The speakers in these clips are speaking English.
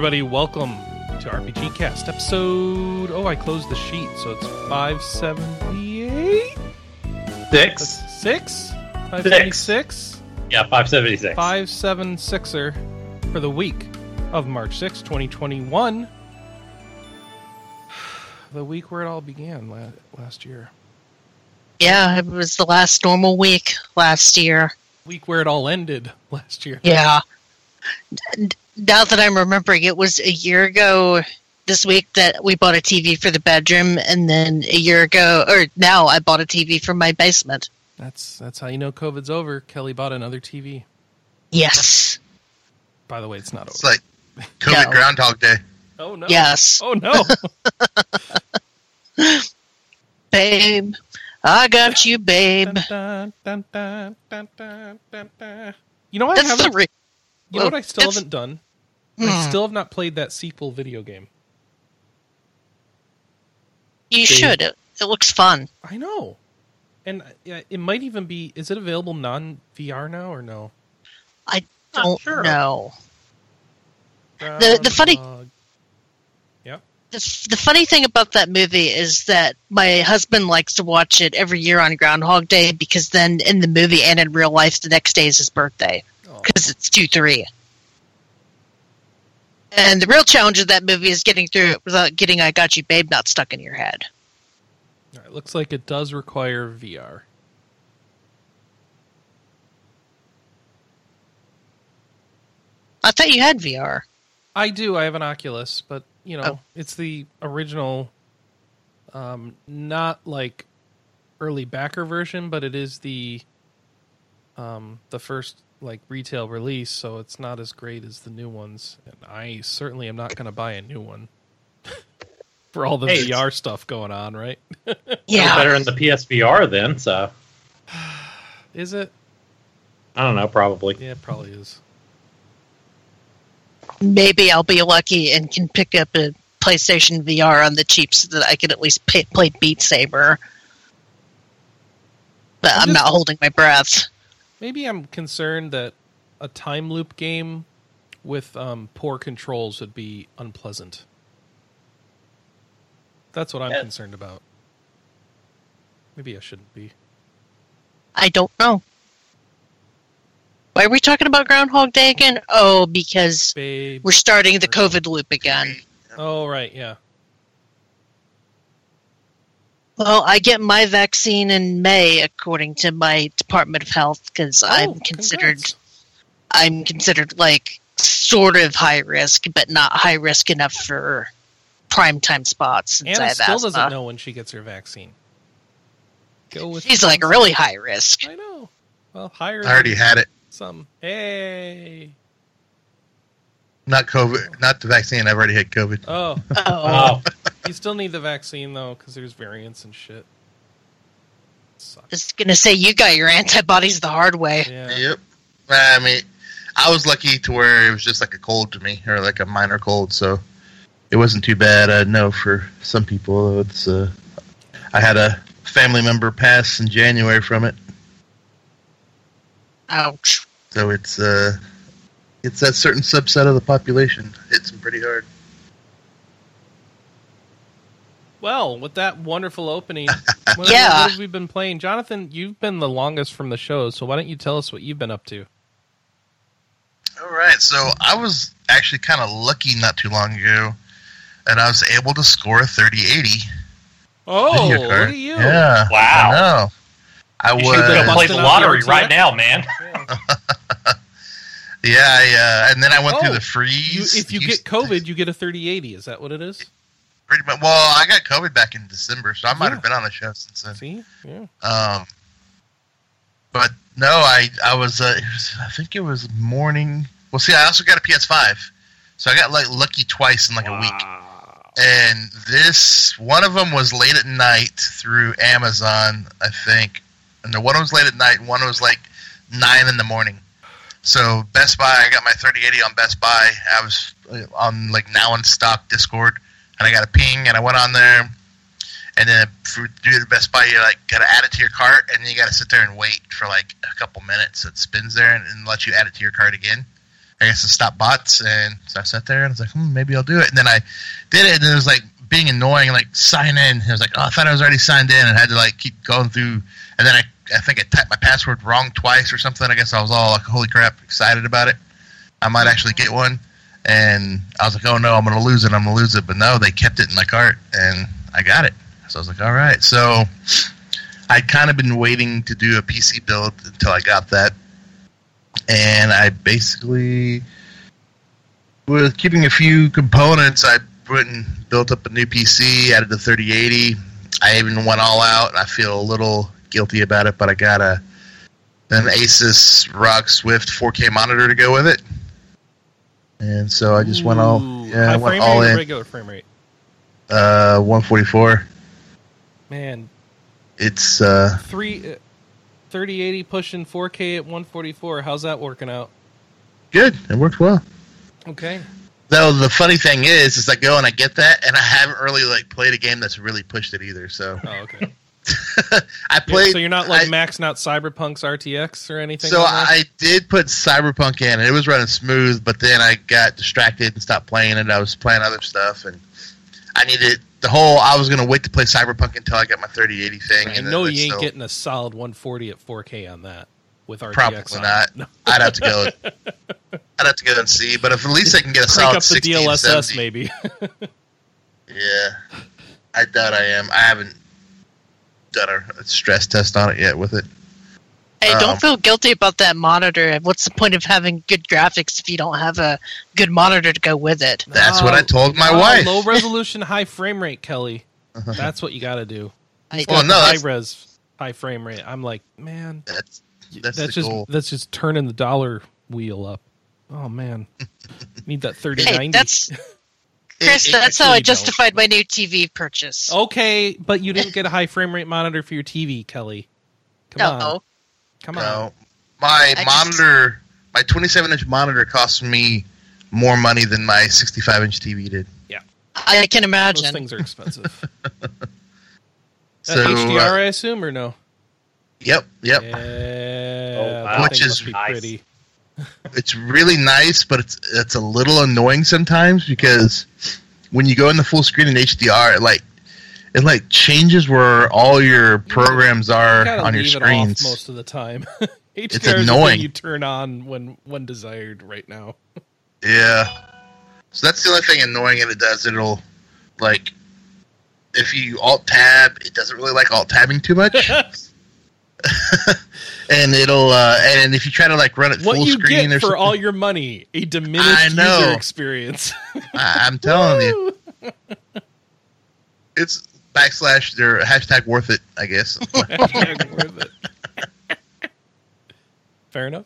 everybody. Welcome to RPG Cast episode. Oh, I closed the sheet, so it's 578? Six. Six? 576? Yeah, 576. 576er for the week of March 6, 2021. The week where it all began la- last year. Yeah, it was the last normal week last year. Week where it all ended last year. Yeah. N- Now that I'm remembering, it was a year ago this week that we bought a TV for the bedroom, and then a year ago, or now I bought a TV for my basement. That's that's how you know COVID's over. Kelley bought another TV. Yes. By the way, it's not It's over. like COVID No. Groundhog Day. oh no. Yes. Oh no. Babe. I got you, babe. Dun, dun, dun, dun, dun, dun, dun. You know I That's haven't the re- You know what I still haven't done? I Hmm. still have not played that sequel video game. You should. It, it looks fun. I know. And uh, it might even be is it available non VR now or no? I don't sure. know. The- the funny- Groundhog- the, f- the funny thing about that movie is that my husband likes to watch it every year on Groundhog Day because then in the movie and in real life, the next day is his birthday Oh, because it's 2 3. And the real challenge of that movie is getting through it without getting I Got You Babe not stuck in your head. all right, looks like it does require VR. I thought you had VR. I do. I have an Oculus, but you know, Oh. it's the original, um, not like early backer version, but it is the, um, the first like retail release, so it's not as great as the new ones. And I certainly am not going to buy a new one for all the Hey, VR stuff going on. Right? Yeah. better in the PSVR then, so Is it? I don't know, probably. Yeah, it probably is. Maybe I'll be lucky and can pick up a PlayStation VR on the cheap so that I can at least pay, play Beat Saber. But I'm I'm just- not holding my breath. Maybe I'm concerned that a time loop game with um, poor controls would be unpleasant. That's what I'm Yeah. concerned about. Maybe I shouldn't be. I don't know. Why are we talking about Groundhog Day again? Oh, because Babe. we're starting the COVID loop again. Oh, right, yeah. Well, I get my vaccine in May, according to my Department of Health, because oh, I'm Oh, considered congrats. I'm considered like sort of high risk, but not high risk enough for prime time spots. Since I Anna have still asthma. doesn't know when she gets her vaccine. Go with She's like really high risk. I know. Well, higher. I already than had it. some. Hey. Not COVID, not the vaccine. I've already had COVID. Oh, Oh, Oh, you still need the vaccine though, because there's variants and shit. Sucks. I was gonna say you got your antibodies the hard way. Yeah. Yep. I mean, I was lucky to where it was just like a cold to me, or like a minor cold, so it wasn't too bad. I know for some people, it's. Uh, I had a family member pass in January from it, Ouch. so it's uh, it's that certain subset of the population. Hits them pretty hard. Well, with that wonderful opening, what, Yeah. what have we been playing? Jonathan, you've been the longest from the show, so why don't you tell us what you've been up to? All right, so I was actually kind of lucky not too long ago, and I was able to score a 3080 Oh, video look card. at you! Yeah, Wow. I know. I you was. should go Busting play the lottery right now, man. Yeah. Yeah, I, uh, and then I went Oh, through the You, freeze. if you get COVID, you get a 3080. Is that what it is? pretty much. Well, I got COVID back in December, so I might Yeah. have been on the show since then. See, yeah. Um, but no, I I was, uh, it was. I think it was morning. Well, see, I also got a PS5, so I got like lucky twice in like a week. And this one of them was late at night through Amazon, I think, and the one was late at night, and one was like nine in the morning. So Best Buy, I got my 3080 on Best Buy. I was uh, on like now in stock Discord, and I got a ping, and I went on there, and then for do the Best Buy, you like got to add it to your cart, and then you got to sit there and wait for like a couple minutes. It spins there and, and lets you add it to your cart again. I guess to stop bots. And so I sat there and I was like, hmm, maybe I'll do it. And then I did it, and it was like being annoying, like sign in. I was like, oh, I thought I was already signed in, and had to like keep going through. And then I, I think I typed my password wrong twice or something. I guess I was all like, holy crap, excited about it. I might actually get one. And I was like, oh no, I'm going to lose it. I'm going to lose it. But no, they kept it in my cart, and I got it. So I was like, all right. So I'd kind of been waiting to do a PC build until I got that. And I basically, with keeping a few components, I went and built up a new PC, added the 3080. I even went all out, I feel a little guilty about it, but I got a an Asus ROG Swift 4K monitor to go with it. And so I just went all yeah, I went frame all rate in. regular frame rate. Uh, 144. Man, It's uh, three, uh, 3080 pushing 4K at 144. How's that working out? good. It worked well. Okay. Though the funny thing is, is I go and I get that, and I haven't really like played a game that's really pushed it either. So Oh, okay. I Yeah, played. so you're not like I- maxing out Cyberpunk's RTX or anything. So there? I did put Cyberpunk in, and it was running smooth. But then I got distracted and stopped playing it. I was playing other stuff, and I needed the whole. I was going to wait to play Cyberpunk until I got my 3080 thing. I and then know you ain't still- getting a solid 140 at 4K on that with RTX. Probably on not. No. I'd have to go. I'd have to go and see. But if at least I can get a solid up the 60 DLSS maybe. Yeah, I doubt I am. I haven't done a stress test on it yet with it. Hey, Um, don't feel guilty about that monitor. What's the point of having good graphics if you don't have a good monitor to go with it? That's what I told my Oh, wife. Low resolution, high frame rate, Kelley. That's what you got to do. I, He's Well, got no, high res, high frame rate. I'm like, man, That's that's, That's the just goal. that's just turning the dollar wheel up. Oh man, need that 3090. hey, that's Chris. it- that's how I don't. justified my new TV purchase. okay, but you didn't get a high frame rate monitor for your TV, Kelley. Come no, on, come on. no. My I just- monitor, my 27 inch monitor, cost me more money than my 65 inch TV did. Yeah. I can Those imagine. things are expensive. So, HDR, uh, I assume, or no? yep, yep. Yeah, Oh, that wow. Which is must nice. pretty. It's really nice, but it's it's a little annoying sometimes because when you go in the full screen in HDR, it like it like changes where all your programs are You on your screens. most of the time. HDR It's is annoying. you turn on when when desired right now. Yeah. So that's the only thing annoying it does. It'll like if you alt tab, it doesn't really like alt tabbing too much. and it'll uh and if you try to like run it what full you screen for something, all your money, a diminished user experience. I, I'm telling you, it's backslash their hashtag worth it, I guess. Worth it. Fair enough.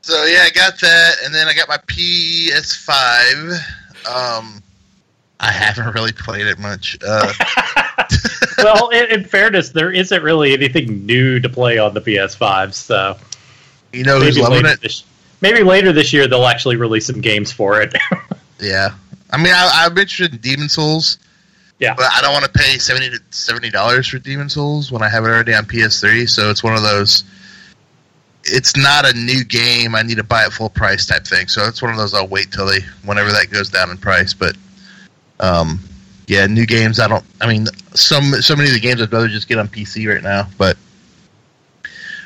so yeah, I got that, and then I got my PS5. Um, I haven't really played it much. Uh, well, in, in fairness, there isn't really anything new to play on the PS5, so you know who's maybe loving later it? this maybe later this year they'll actually release some games for it. Yeah, I mean, I, I'm interested in Demon Souls. Yeah. but I don't want to pay seventy to seventy dollars for Demon Souls when I have it already on PS3. So it's one of those. It's not a new game. I need to buy it full price type thing. So it's one of those. I'll wait till they whenever that goes down in price. But, um, yeah, new games. I don't. I mean, some so many of the games I'd rather just get on PC right now. But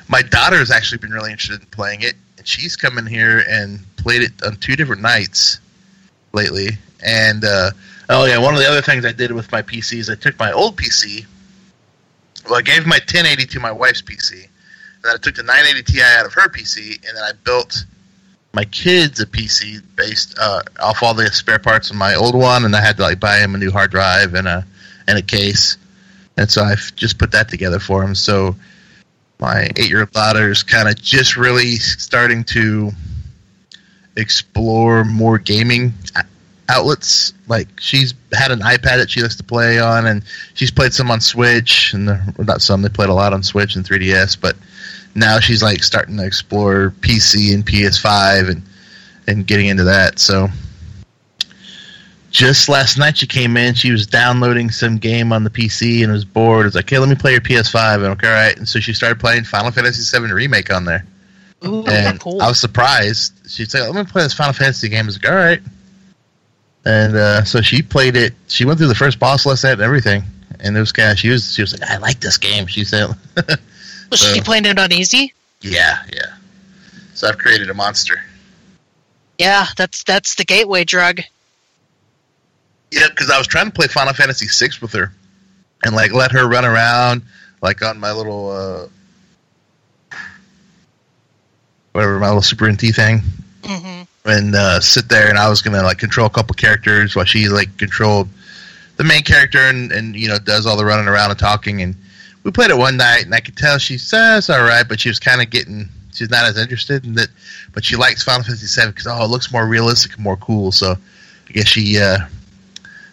my daughter's actually been really interested in playing it, and she's come in here and played it on two different nights lately. And uh, oh yeah, one of the other things I did with my PC is I took my old PC. Well, I gave my 1080 to my wife's PC, and then I took the 980 Ti out of her PC, and then I built my kids a PC based uh, off all the spare parts of my old one, and I had to like buy him a new hard drive and a and a case, and so I've just put that together for him. So my eight-year-old daughter is kind of just really starting to explore more gaming outlets. Like she's had an iPad that she likes to play on, and she's played some on Switch, and the, not some. They played a lot on Switch and 3DS, but now she's like starting to explore PC and PS5 and and getting into that. So just last night she came in. She was downloading some game on the PC and was bored. It's like, hey, let me play your PS5. And I'm like, all right. And so she started playing Final Fantasy VII Remake on there. Ooh, and cool. I was surprised. She'd say, "Let me play this Final Fantasy game." I was like, "All right." And uh, so she played it. She went through the first boss lesson and everything. And it was kind of she was she was like, "I like this game." She said, was she so- playing it on easy? "Yeah, yeah." So I've created a monster. Yeah, that's that's the gateway drug. Yeah, because I was trying to play Final Fantasy VI with her, and like let her run around like on my little uh, whatever my little Super NT thing, hmm and uh, sit there, and I was gonna like control a couple characters while she like controlled the main character, and and you know does all the running around and talking, and we played it one night, and I could tell she says all right, but she was kind of getting. She's not as interested in that, but she likes Final Fantasy VII because oh, it looks more realistic and more cool. So I guess she uh,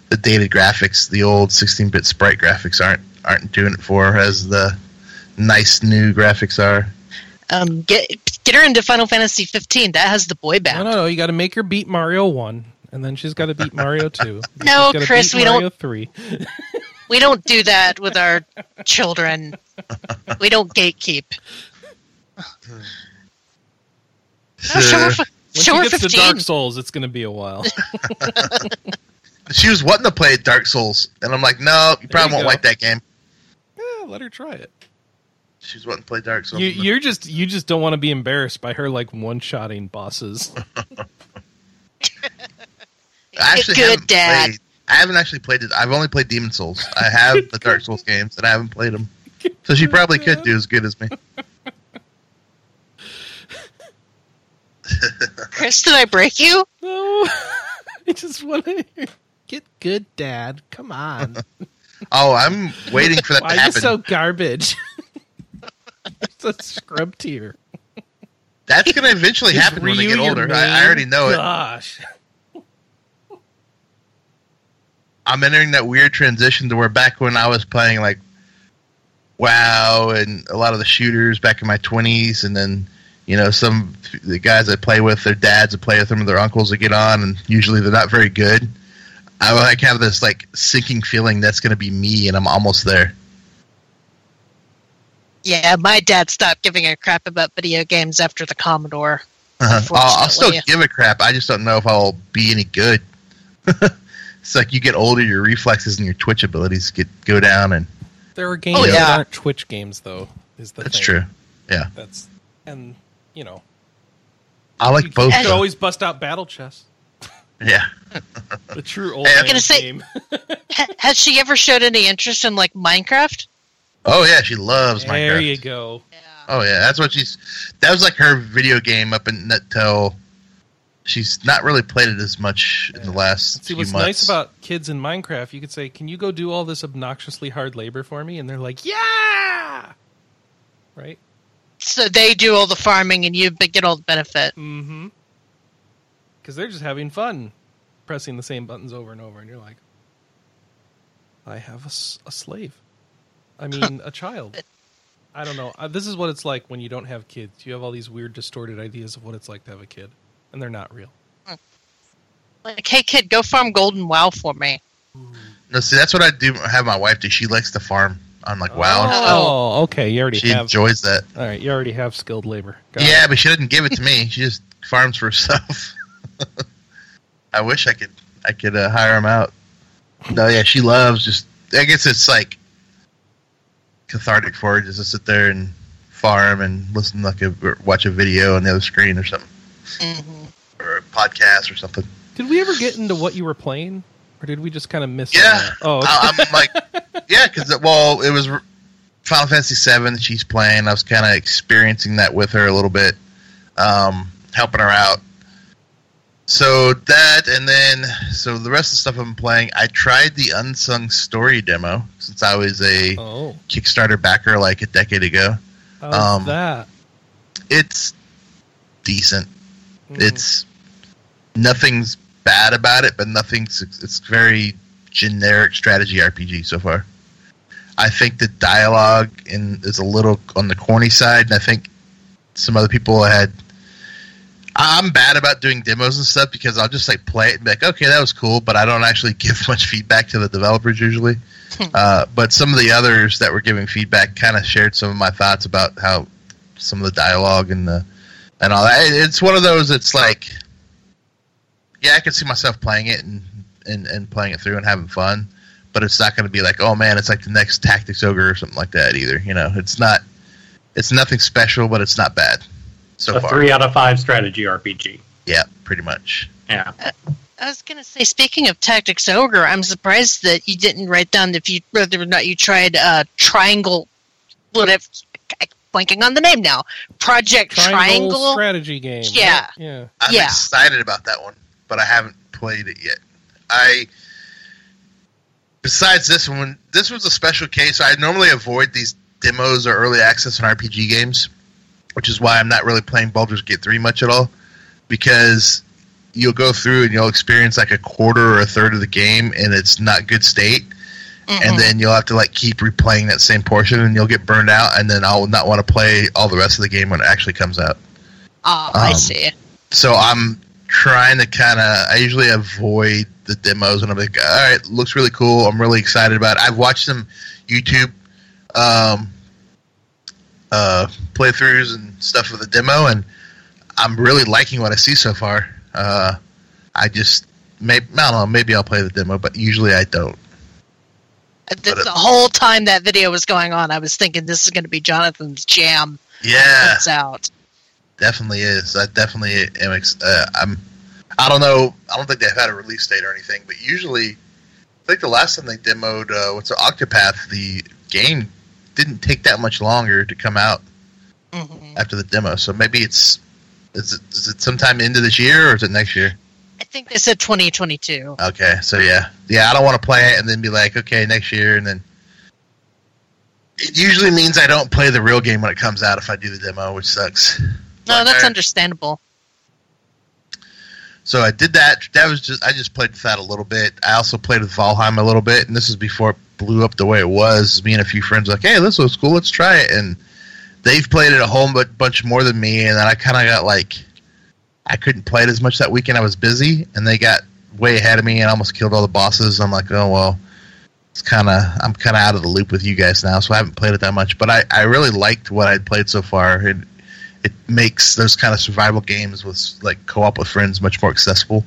the dated graphics, the old 16-bit sprite graphics aren't aren't doing it for her as the nice new graphics are. Um, get get her into Final Fantasy 15. That has the boy No, band. no, no. You got to make her beat Mario one, and then she's got to beat Mario two. No, Chris, beat we don't- three. We don't do that with our children. We don't gatekeep. No, show her, fi- When show she her gets to Dark Souls, it's going to be a while. She was wanting to play Dark Souls, and I'm like, no, you probably you won't go. like that game. yeah, let her try it. She's wanting to play Dark Souls. You, you're just you just don't want to be embarrassed by her like one shotting bosses. I actually Good dad. Played, I haven't actually played it. I've only played Demon Souls. I have the Dark Souls games, and I haven't played them. So she probably could do as good as me. Chris, did I break you? No, I just want to get good, Dad. Come on. Oh, I'm waiting for that Why to are you so garbage? it's a scrub tier. That's going to eventually happen when they Ryu get older. I. I already know it. Gosh. I'm entering that weird transition to where back when I was playing like WoW and a lot of the shooters back in my 20s, and then you know some the guys I play with, their dads that play with them, and their uncles that get on, and usually they're not very good. I like have this like sinking feeling that's going to be me, and I'm almost there. Yeah, my dad stopped giving a crap about video games after the Commodore. Uh-huh. I'll, I'll still give a crap. I just don't know if I'll be any good. it's like you get older, your reflexes and your twitch abilities get go down, and There are games Oh, that yeah. aren't Twitch games, though. Is the that's thing. true. Yeah, That's and you know I you, like both. You could though. always bust out Battle Chess, Yeah. the true old I'm man gonna say- game. Ha- has she ever showed any interest in like Minecraft? Oh yeah, she loves there Minecraft. you go. Yeah. Oh yeah, that's what she's. That was like her video game up until she's not really played it as much in the last See few what's months. nice about kids in Minecraft? You could say, "Can you go do all this obnoxiously hard labor for me?" And they're like, "Yeah." Right. So they do all the farming and you get all the benefit. Mm-hmm. Because they're just having fun, pressing the same buttons over and over, and you're like, "I have a slave. I mean, a child." I don't know. Uh, this is what it's like when you don't have kids. You have all these weird, distorted ideas of what it's like to have a kid, and they're not real. Like, hey kid, go farm golden wow for me. no, see, that's what I do. Have my wife do. She likes to farm on like WoW. and stuff. Oh, okay. You already She have. enjoys that. All right, you already have skilled labor. Got yeah, it. but she doesn't give it to me. She just farms for herself. I wish I could. I could uh, hire him out. No, yeah, she loves just. I guess it's like cathartic for her just to sit there and farm and listen like a watch a video on the other screen or something hmm or podcast or something. Did we ever get into what you were playing, or did we just kind of miss? Yeah. Oh, okay. I, I'm like, yeah, because well, it was Final Fantasy VII that she's playing. I was kind of experiencing that with her a little bit, um, helping her out. So that, and then so the rest of the stuff I've been playing. I tried the unsung story demo since I was a oh, Kickstarter backer like a decade ago. how's Um, that? It's decent. Mm. It's nothing's bad about it, but nothing's. It's very generic strategy RPG so far. I think the dialogue in is a little on the corny side, and I think some other people had. I'm bad about doing demos and stuff because I'll just like play it and be like, okay, that was cool, but I don't actually give much feedback to the developers usually. uh, but some of the others that were giving feedback kind of shared some of my thoughts about how some of the dialogue and the and all that. It's one of those. It's like, yeah, I can see myself playing it and and, and playing it through and having fun, but it's not going to be like, oh man, it's like the next Tactics Ogre or something like that either. You know, it's not. It's nothing special, but it's not bad so a far. three out of five strategy RPG. Yeah, pretty much. Yeah. I was going to say, speaking of Tactics Ogre, I'm surprised that you didn't write down if you whether or not you tried uh, Triangle, whatever. I'm blanking on the name now. Project Triangle, Triangle. strategy game. right? Yeah. Yeah. I'm Yeah. excited about that one, but I haven't played it yet. I besides this one, this was a special case. I normally avoid these demos or early access on RPG games, which is why I'm not really playing Baldur's Gate 3 much at all because you'll go through and you'll experience like a quarter or a third of the game and it's not good state Mhm. and then you'll have to like keep replaying that same portion and you'll get burned out and then I'll not want to play all the rest of the game when it actually comes out. I um, see. So I'm trying to kind of. I usually avoid the demos, and I'm like, all right, looks really cool. I'm really excited about it. I've watched some YouTube um, uh, playthroughs and stuff of the demo, and I'm really liking what I see so far. Uh, I just, maybe I don't know. Maybe I'll play the demo, but usually I don't. The, the whole time that video was going on, I was thinking this is going to be Jonathan's jam. Yeah, It's out. Definitely is. I definitely am. Ex- uh, I'm. I don't know. I don't think they've had a release date or anything, but usually, I think the last time they demoed uh, what's the Octopath, the game didn't take that much longer to come out hmm after the demo. So maybe it's is it is it sometime into this year or is it next year? I think they said 2022. Okay, so yeah, yeah. I don't want to play it and then be like, okay, next year, and then it usually means I don't play the real game when it comes out if I do the demo, which sucks. No, Like, that's I- understandable. So I did that. That was just I just played with that a little bit. I also played with Valheim a little bit, and this is before it blew up the way it was. Me and a few friends were like, hey, this looks cool. Let's try it. And they've played it a whole bunch more than me, and then I kind of got like I couldn't play it as much that weekend. I was busy, and they got way ahead of me and almost killed all the bosses. I'm like, oh well. It's kind of I'm kind of out of the loop with you guys now, so I haven't played it that much. But I, I really liked what I'd played so far. It it makes those kind of survival games with like co-op with friends much more accessible,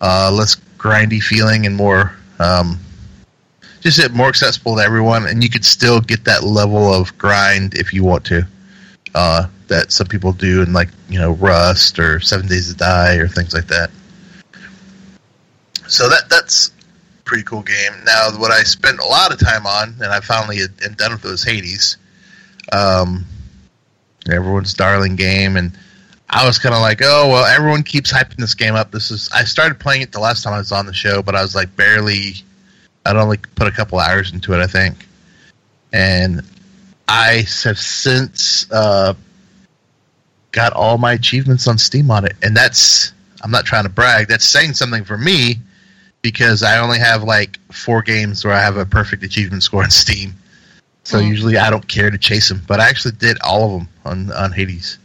uh, less grindy feeling, and more um, just it more accessible to everyone. And you could still get that level of grind if you want to. Uh, that some people do in like you know Rust or Seven Days to Die or things like that. So that that's pretty cool game. Now, what I spent a lot of time on, and I finally am done with, was Hades. Um, everyone's darling game, and I was kind of like, oh well, everyone keeps hyping this game up. This is I started playing it the last time I was on the show, but I was like barely. I'd only put a couple hours into it, I think, and I have since uh, got all my achievements on Steam on it, and that's I'm not trying to brag. That's saying something for me because I only have like four games where I have a perfect achievement score on Steam. So Mhm. usually I don't care to chase them, but I actually did all of them on on Hades.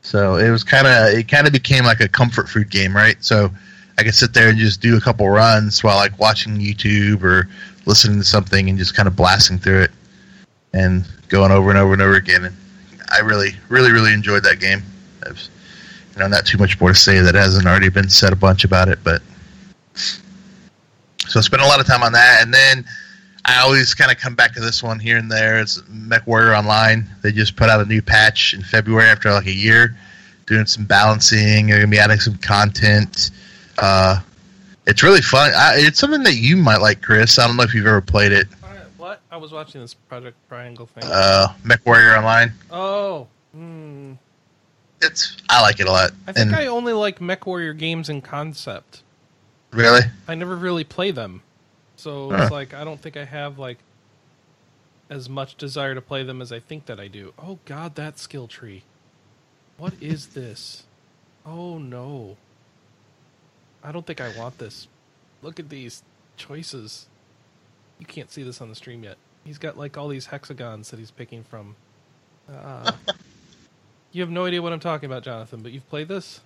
So it was kind of it kind of became like a comfort food game, right? So I could sit there and just do a couple runs while like watching YouTube or listening to something and just kind of blasting through it and going over and over and over again. And I really, really, really enjoyed that game. I've, you know, not too much more to say that hasn't already been said a bunch about it, but so I spent a lot of time on that, and then I always kind of come back to this one here and there. It's MechWarrior Online. They just put out a new patch in February after like a year, doing some balancing. They're gonna be adding some content. Uh, it's really fun. I, it's something that you might like, Chris. I don't know if you've ever played it. What? I was watching this Project Triangle thing. Uh, MechWarrior Online. oh. Hmm. It's I like it a lot. I think and I only like MechWarrior games in concept. really, I never really play them. So Huh. it's like I don't think I have like as much desire to play them as I think that I do. Oh god, that skill tree. What is this? Oh no. I don't think I want this. Look at these choices. You can't see this on the stream yet. He's got like all these hexagons that he's picking from. Uh, you have no idea what I'm talking about, Jonathan, but you've played this?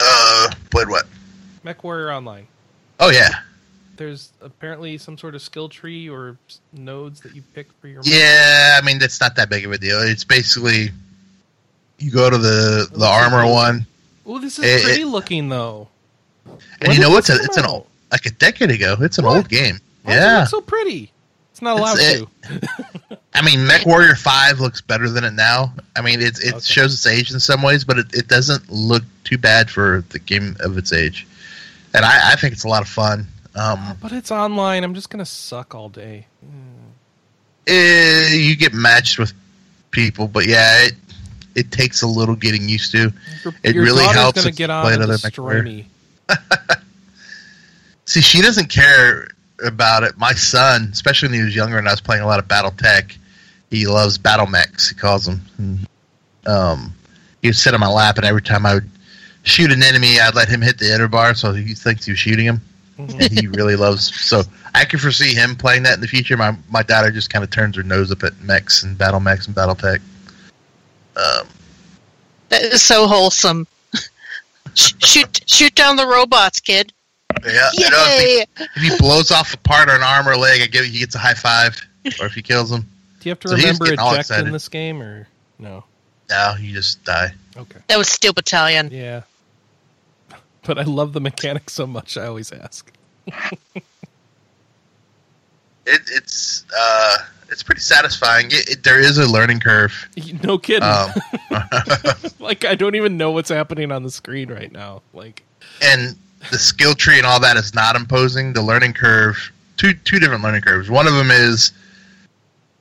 uh, played what? MechWarrior Online. Oh yeah, there's apparently some sort of skill tree or nodes that you pick for your yeah. I mean, that's not that big of a deal. It's basically You go to the the armor one, Oh, this is It- pretty it- looking though. and When you know what's a, it's an old, like a decade ago. It's an What? old game. Why yeah, so pretty. It's not allowed It's- to. I mean, MechWarrior Five looks better than it now. I mean, it it Okay. shows its age in some ways, but it, it doesn't look too bad for the game of its age. And I, I think it's a lot of fun. Um, But it's online. I'm just gonna suck all day. eh, you get matched with people, but yeah, it it takes a little getting used to. Your, It your really helps gonna get on play another destroy me. See, she doesn't care about it. My son, especially when he was younger and I was playing a lot of BattleTech, he loves battle mechs. He calls them. And, Um, he would sit on my lap, and every time I would shoot an enemy, I'd let him hit the enter bar, so he thinks he was shooting him, Mhm. and he really loves. So I can foresee him playing that in the future. My my daughter just kind of turns her nose up at mechs and battle mechs and BattleTech. Um, That is so wholesome. Shoot, shoot down the robots, kid! yeah, you know, if, he, if he blows off a part or an arm or a leg, I give he gets a high five, or if he kills him, Do you have to So remember getting eject in this game or no? now you just die. Okay. That was Steel Battalion. Yeah. But I love the mechanics so much. I always ask. it, it's uh, it's pretty satisfying. It, it, there is a learning curve. No kidding. Um, like I don't even know what's happening on the screen right now. Like and the skill tree and all that is not imposing. The learning curve, two two different learning curves. One of them is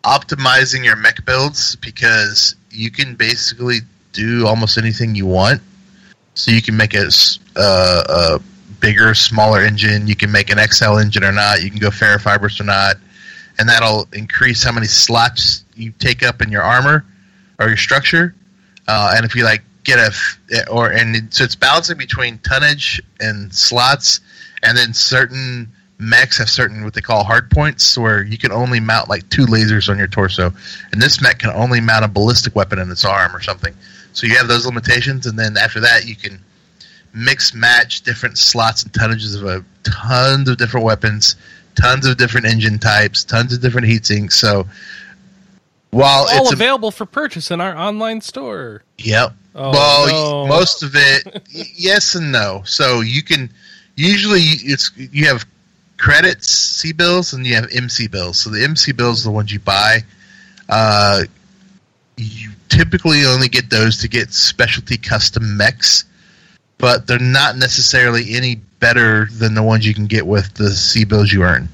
optimizing your mech builds because you can basically do almost anything you want. So you can make a, uh, a bigger, smaller engine. You can make an XL engine or not. You can go ferrofibrous or not, and that'll increase how many slots you take up in your armor or your structure. Uh, and if you like get a or and so it's balancing between tonnage and slots, and then certain mechs have certain what they call hard points where you can only mount like two lasers on your torso, and this mech can only mount a ballistic weapon in its arm or something. So you have those limitations, and then after that you can mix match different slots and tonnages of a tons of different weapons, tons of different engine types, tons of different heat sinks. So while all it's a, available for purchase in our online store. yep, Oh, well, no. most of it, yes and no. So you can usually it's you have credits, C bills, and you have MC bills. So the MC bills are the ones you buy. Uh, you typically only get those to get specialty custom mechs, but they're not necessarily any better than the ones you can get with the C bills you earn.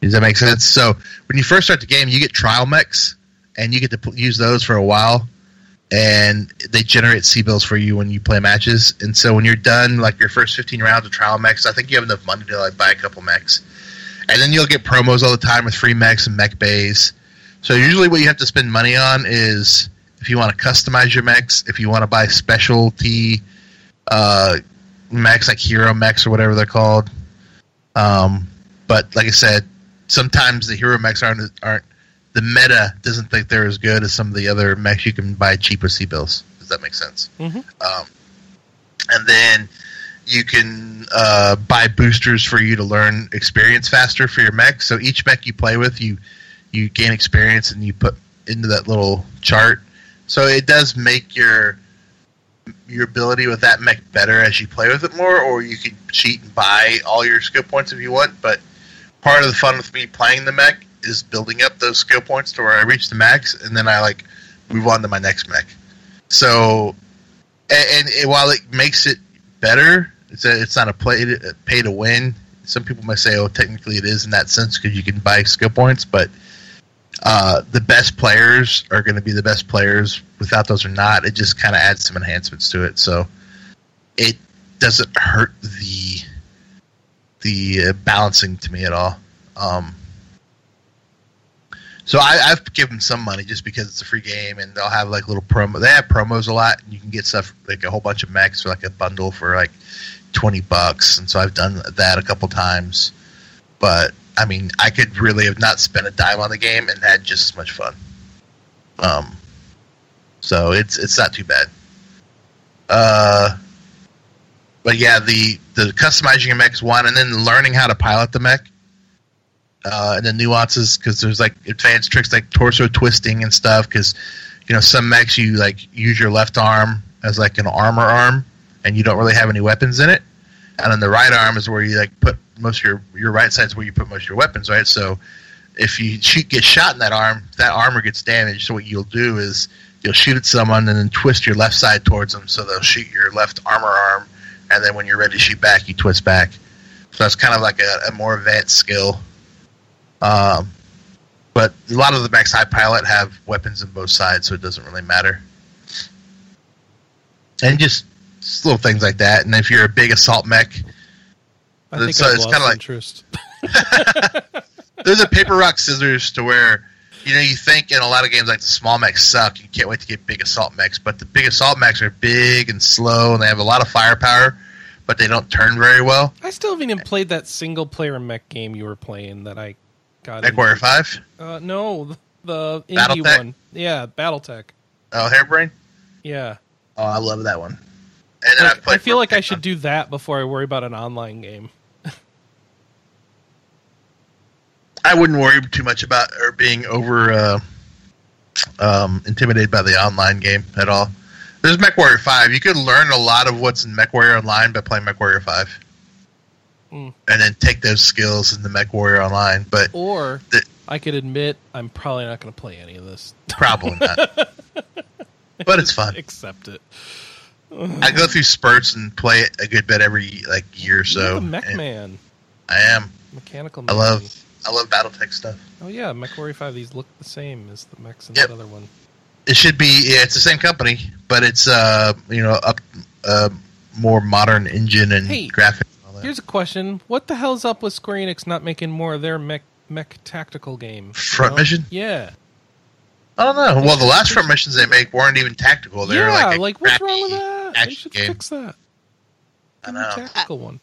Does that make sense? So when you first start the game, you get trial mechs, and you get to use those for a while and they generate C bills for you when you play matches. And so when you're done, like your first 15 rounds of trial mechs, I think you have enough money to like buy a couple mechs. And then you'll get promos all the time with free mechs and mech bays. So usually what you have to spend money on is if you want to customize your mechs, if you want to buy specialty uh, mechs like hero mechs or whatever they're called. Um, but like I said, sometimes the hero mechs aren't aren't the meta doesn't think they're as good as some of the other mechs you can buy cheaper C bills. Does that make sense? Mhm. Um, and then you can uh, buy boosters for you to learn experience faster for your mech. So each mech you play with, you you gain experience and you put into that little chart. So it does make your your ability with that mech better as you play with it more, or you can cheat and buy all your skill points if you want. But part of the fun with me playing the mech is building up those skill points to where I reach the max, and then I like move on to my next mech. So, and, and it, while it makes it better, it's a, it's not a play to, pay to win. Some people might say, "Oh, technically it is in that sense because you can buy skill points," but uh, the best players are going to be the best players. Without those or not, it just kind of adds some enhancements to it. So it doesn't hurt the the uh, balancing to me at all. Um, so I, I've given some money just because it's a free game, and they'll have like little promo. They have promos a lot, and you can get stuff like a whole bunch of mechs for like a bundle for like twenty bucks. And so I've done that a couple times. But I mean, I could really have not spent a dime on the game and had just as much fun. Um, so it's it's not too bad. Uh, but yeah, the the customizing your mech is one, and then learning how to pilot the mech, uh, and the nuances because there's like advanced tricks like torso twisting and stuff. Because you know, some mechs you like use your left arm as like an armor arm, and you don't really have any weapons in it. And then the right arm is where you like put most of your your right side's where you put most of your weapons, right? So if you shoot get shot in that arm, that armor gets damaged. So what you'll do is you'll shoot at someone and then twist your left side towards them, so they'll shoot your left armor arm, and then when you're ready to shoot back, you twist back. So that's kind of like a, a more advanced skill. Um, but a lot of the mechs I pilot have weapons on both sides, so it doesn't really matter. And just, little things like that. And if you're a big assault mech, I think It's, I've it's kinda like- interest. there's a paper rock scissors to where you know you think in a lot of games like the small mechs suck. You can't wait to get big assault mechs, but the big assault mechs are big and slow, and they have a lot of firepower, but they don't turn very well. I still haven't even played that single player mech game you were playing that I Mech into. Warrior Five, Uh, no, the indie Battletech? one. Yeah, BattleTech. oh Hairbrain, Yeah. oh I love that one. And Like, I feel like I should do that before I worry about an online game. I wouldn't worry too much about or being over uh, um, intimidated by the online game at all. There's MechWarrior Five. You could learn a lot of what's in MechWarrior Online by playing MechWarrior Five, Mm. and then take those skills in the MechWarrior Online. But Or The- I could admit I'm probably not going to play any of this. probably not. but it's fun. Accept it. I go through spurts and play it a good bit every like year or so. You're Mech Man, I am. mechanical. I love I love BattleTech stuff. Oh yeah, MechWarrior Five. These look the same as the mechs in Yep. that other one. It should be yeah, it's the same company, but it's uh you know up uh more modern engine and Hey, graphics. And all that. Here's a question: What the hell's up with Square Enix not making more of their mech mech tactical game? Front Mission? Yeah, I don't know. Well, the last front missions they make weren't even tactical. They were yeah. like, Like, what's wrong with that? They should game. fix that. I know. a tactical one.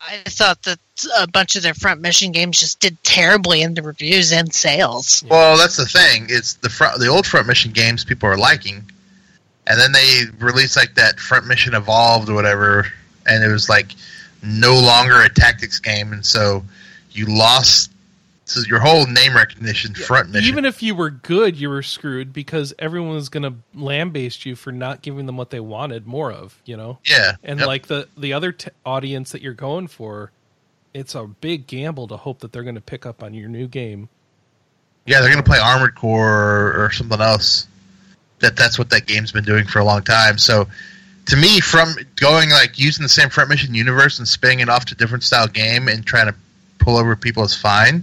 I thought that a bunch of their front mission games just did terribly in the reviews and sales. Well, that's the thing. It's the front, the old front mission games people are liking, and then they release like that front mission evolved or whatever, and it was like no longer a tactics game, and so you lost so your whole name recognition front mission. Even if you were good, you were screwed because everyone was going to lambaste you for not giving them what they wanted more of. You know, yeah, and Yep. like the the other t- audience that you're going for, it's a big gamble to hope that they're going to pick up on your new game. yeah, they're gonna play Armored Core or, or something else. That that's what that game's been doing for a long time. So. To me, from going like using the same front mission universe and spinning it off to different style game and trying to pull over people is fine,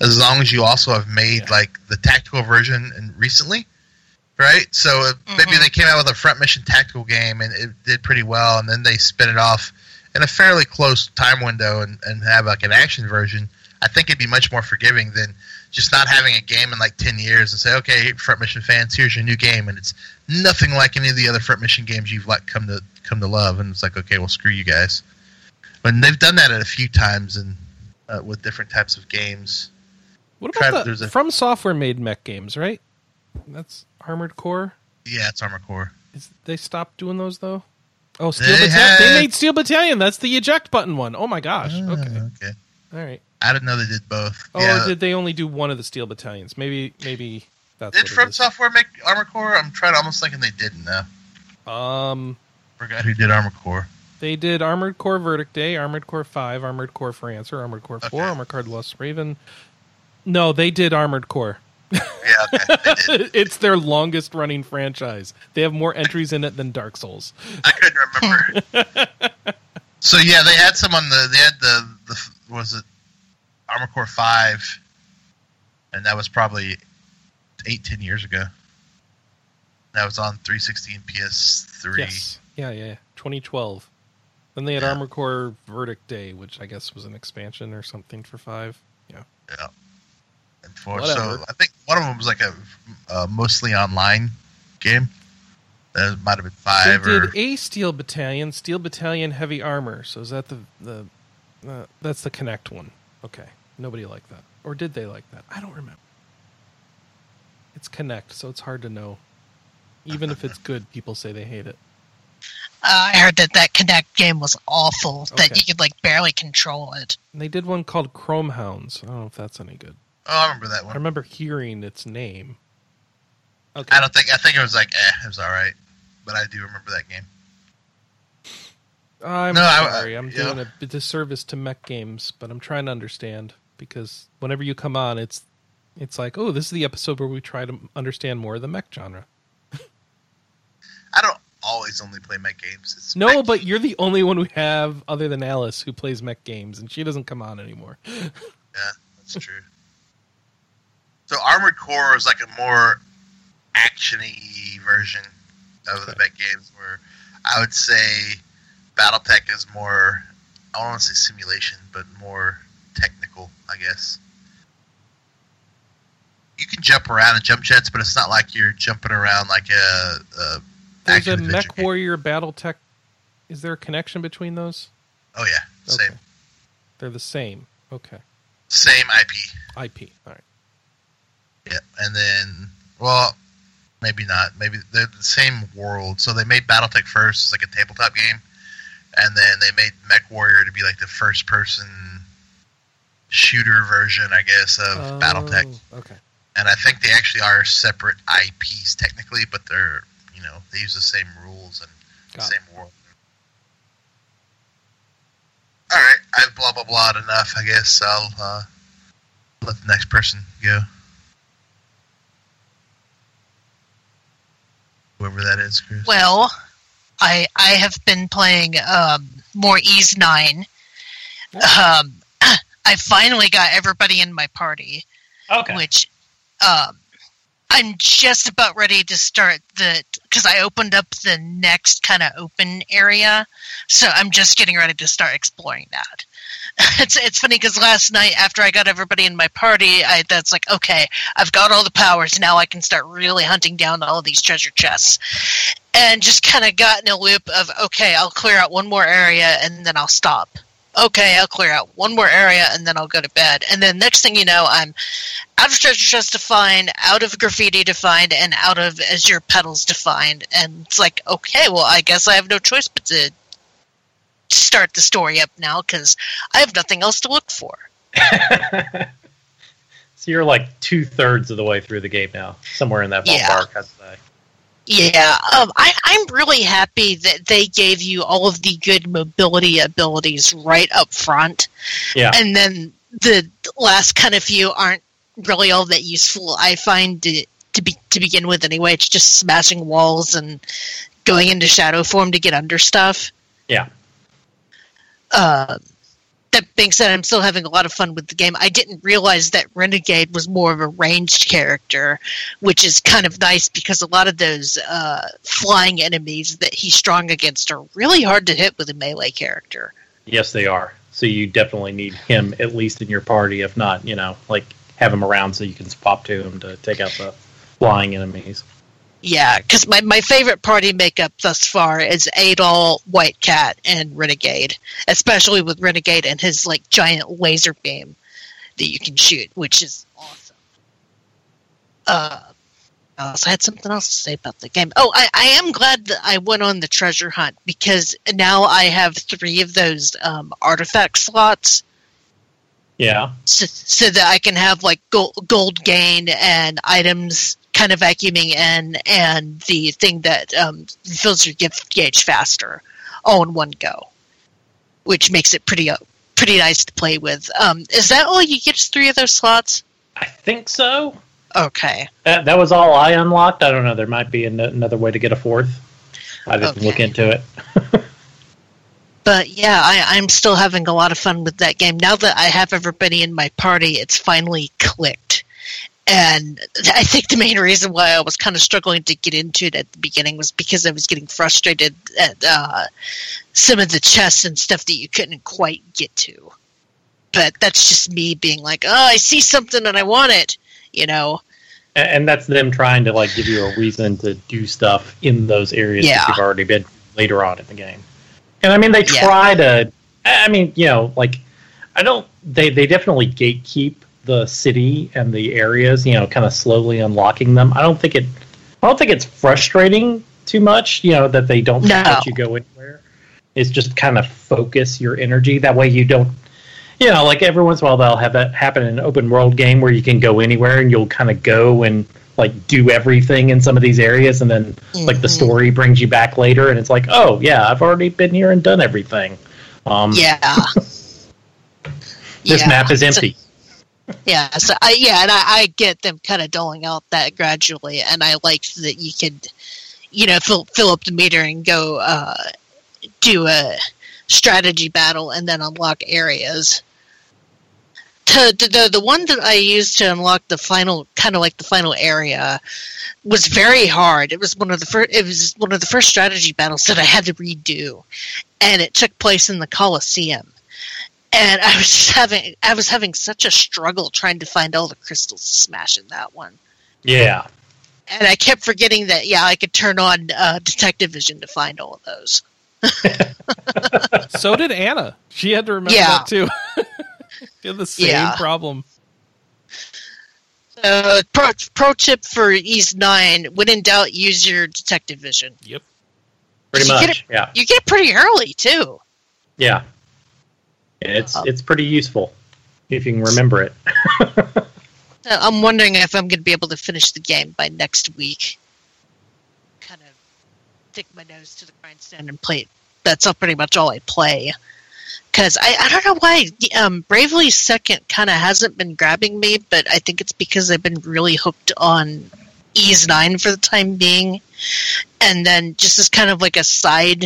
as long as you also have made Yeah. like the tactical version and recently, right? So uh, maybe Mhm. they came out with a front mission tactical game and it did pretty well, and then they spin it off in a fairly close time window and, and have like an action version. I think it'd be much more forgiving than just not having a game in like ten years and say, okay, front mission fans, here's your new game, and it's nothing like any of the other front mission games you've like come to come to love, and it's like, okay, well, screw you guys. And they've done that a few times and uh, with different types of games. What Try- about the there's a- From Software made mech games, right? That's Armored Core. Yeah, it's Armored Core. Is they stopped doing those though? Oh, Steel They Battalion. had- They made Steel Battalion. That's the eject button one. Oh my gosh. Ah, Okay. okay. All right. I didn't know they did both. Oh, yeah. did they only do one of the Steel Battalions? Maybe. Maybe that's Did From. Software make Armor Core? I'm trying to almost thinking they didn't now. Um, Forgot who did Armor Core. they did Armored Core Verdict Day, Armored Core Five, Armored Core for Answer, Armored Core Four, Okay. Armored Core Lost Raven. No, they did Armored Core. Yeah, okay, it's their longest running franchise. They have more entries in it than Dark Souls. I couldn't remember. so yeah, they had some on the. They had the the was it Armor Core Five, and that was probably eight ten years ago. That was on 360 and PS3. Yes. Yeah, yeah. yeah. 2012. Then they had Yeah. Armored Core Verdict Day, which I guess was an expansion or something for five. Yeah. Yeah. And four. Whatever. So I think one of them was like a, a mostly online game. That might have been They five or did a Steel Battalion, Steel Battalion Heavy Armor. So is that the the uh, that's the Kinect one? Okay. Nobody liked that, or did they like that? I don't remember. It's Kinect, so it's hard to know. Even if it's good, people say they hate it. Uh, I heard that that Kinect game was awful. That you could like barely control it. And they did one called Chromehounds. I don't know if that's any good. Oh, I remember that one. I remember hearing its name. Okay. I don't think I think it was like eh, it was all right, but I do remember that game. I'm No, I- sorry. I'm yeah. doing a disservice to mech games, but I'm trying to understand because whenever you come on, it's it's like, oh, this is the episode where we try to understand more of the mech genre. I don't always only play mech games. It's No, mech- but you're the only one we have other than Alice who plays mech games, and she doesn't come on anymore. yeah, that's true. So Armored Core is like a more actiony version of the mech games, where I would say BattleTech is more. I don't want to say simulation, but more technical, I guess. You can jump around and jump jets, but it's not like you're jumping around like a. a There's a Mech. Warrior BattleTech. Is there a connection between those? Oh yeah, same Okay. They're the same. Okay. same IP. IP. All right. Yeah, and then well, maybe not. Maybe they're the same world. So they made BattleTech first as like a tabletop game, and then they made MechWarrior to be like the first person shooter version, I guess, of BattleTech. Oh, Okay. And I think they actually are separate IPs technically, but they're you know they use the same rules and Got same world. All right, I've blah blah blah enough. I guess I'll uh, let the next person go. Whoever that is, Chris. Well, I I have been playing um, more Ys Nine. Um, I finally got everybody in my party, Okay. which um, I'm just about ready to start the because I opened up the next kind of open area, so I'm just getting ready to start exploring that. It's it's funny because last night after I got everybody in my party, I that's like okay, I've got all the powers now. I can start really hunting down all these treasure chests, and just kind of got in a loop of okay, I'll clear out one more area and then I'll stop. Okay, I'll clear out one more area and then I'll go to bed. And then next thing you know, I'm out of treasure to find, out of graffiti to find, and out of azure petals to find. And it's like, okay, well, I guess I have no choice but to start the story up now because I have nothing else to look for. so you're like two thirds of the way through the game now, somewhere in that Yeah. ballpark. I'd say. Yeah, um, I, I'm really happy that they gave you all of the good mobility abilities right up front. Yeah. and then the last kind of few aren't really all that useful. I find it to be to begin with anyway. It's just smashing walls and going into shadow form to get under stuff. Yeah. Uh, that being said, I'm still having a lot of fun with the game. I didn't realize that Renegade was more of a ranged character, which is kind of nice because a lot of those uh, flying enemies that he's strong against are really hard to hit with a melee character. Yes, they are. So you definitely need him at least in your party, if not, you know, like have him around so you can swap to him to take out the flying enemies. Yeah, because my, my favorite party makeup thus far is Adol, White Cat, and Renegade, especially with Renegade and his like giant laser beam that you can shoot, which is awesome. Uh, I also had something else to say about the game. Oh, I, I am glad that I went on the treasure hunt because now I have three of those um, artifact slots Yeah. so, so that I can have like gold, gold gain and items kind of vacuuming in and the thing that um, fills your gift gauge faster all in one go, which makes it pretty uh, pretty nice to play with. Um, is that all you get? Is three of those slots? I think so. Okay. That, that was all I unlocked. I don't know. There might be an- another way to get a fourth. I didn't Okay. look into it. But yeah, I, I'm still having a lot of fun with that game. Now that I have everybody in my party, it's finally clicked. And I think the main reason why I was kind of struggling to get into it at the beginning was because I was getting frustrated at uh, some of the chests and stuff that you couldn't quite get to. But that's just me being like, oh, I see something and I want it, you know? And, and that's them trying to like give you a reason to do stuff in those areas Yeah. that you've already been later on in the game. And I mean, they Yeah. try to. I mean, you know, like I don't. They they definitely gatekeep the city and the areas. You know, kind of slowly unlocking them. I don't think it. I don't think it's frustrating too much. You know that they don't No. let you go anywhere. It's just kind of focus your energy. That way you don't. You know, like every once in a while they'll have that happen in an open world game where you can go anywhere and you'll kind of go and like do everything in some of these areas, and then like the Mhm. story brings you back later, and it's like, oh yeah, I've already been here and done everything. Um, Yeah. this Yeah. map is empty. Yeah, so I yeah, and I, I get them kind of doling out that gradually, and I liked that you could, you know, fill fill up the meter and go uh, do a strategy battle and then unlock areas. To, the, the the one that I used to unlock the final kind of like the final area was very hard. It was one of the first. It was one of the first strategy battles that I had to redo, and it took place in the Coliseum and I was just having I was having such a struggle trying to find all the crystals to smash in that one. Yeah, And I kept forgetting that yeah, I could turn on uh, detective vision to find all of those. so did Anna. She had to remember Yeah. that too. she had the same Yeah. problem. Uh, pro, pro tip for Ys Nine: when in doubt, use your detective vision. Yep. pretty You get much. Yeah, You get it pretty early too. yeah. It's Oh. it's pretty useful if you can remember it. Uh, I'm wondering if I'm going to be able to finish the game by next week. Kind of stick my nose to the grindstone and play. it. That's all pretty much all I play. Because I, I don't know why um, Bravely Second kind of hasn't been grabbing me, but I think it's because I've been really hooked on Ys Nine for the time being, and then just as kind of like a side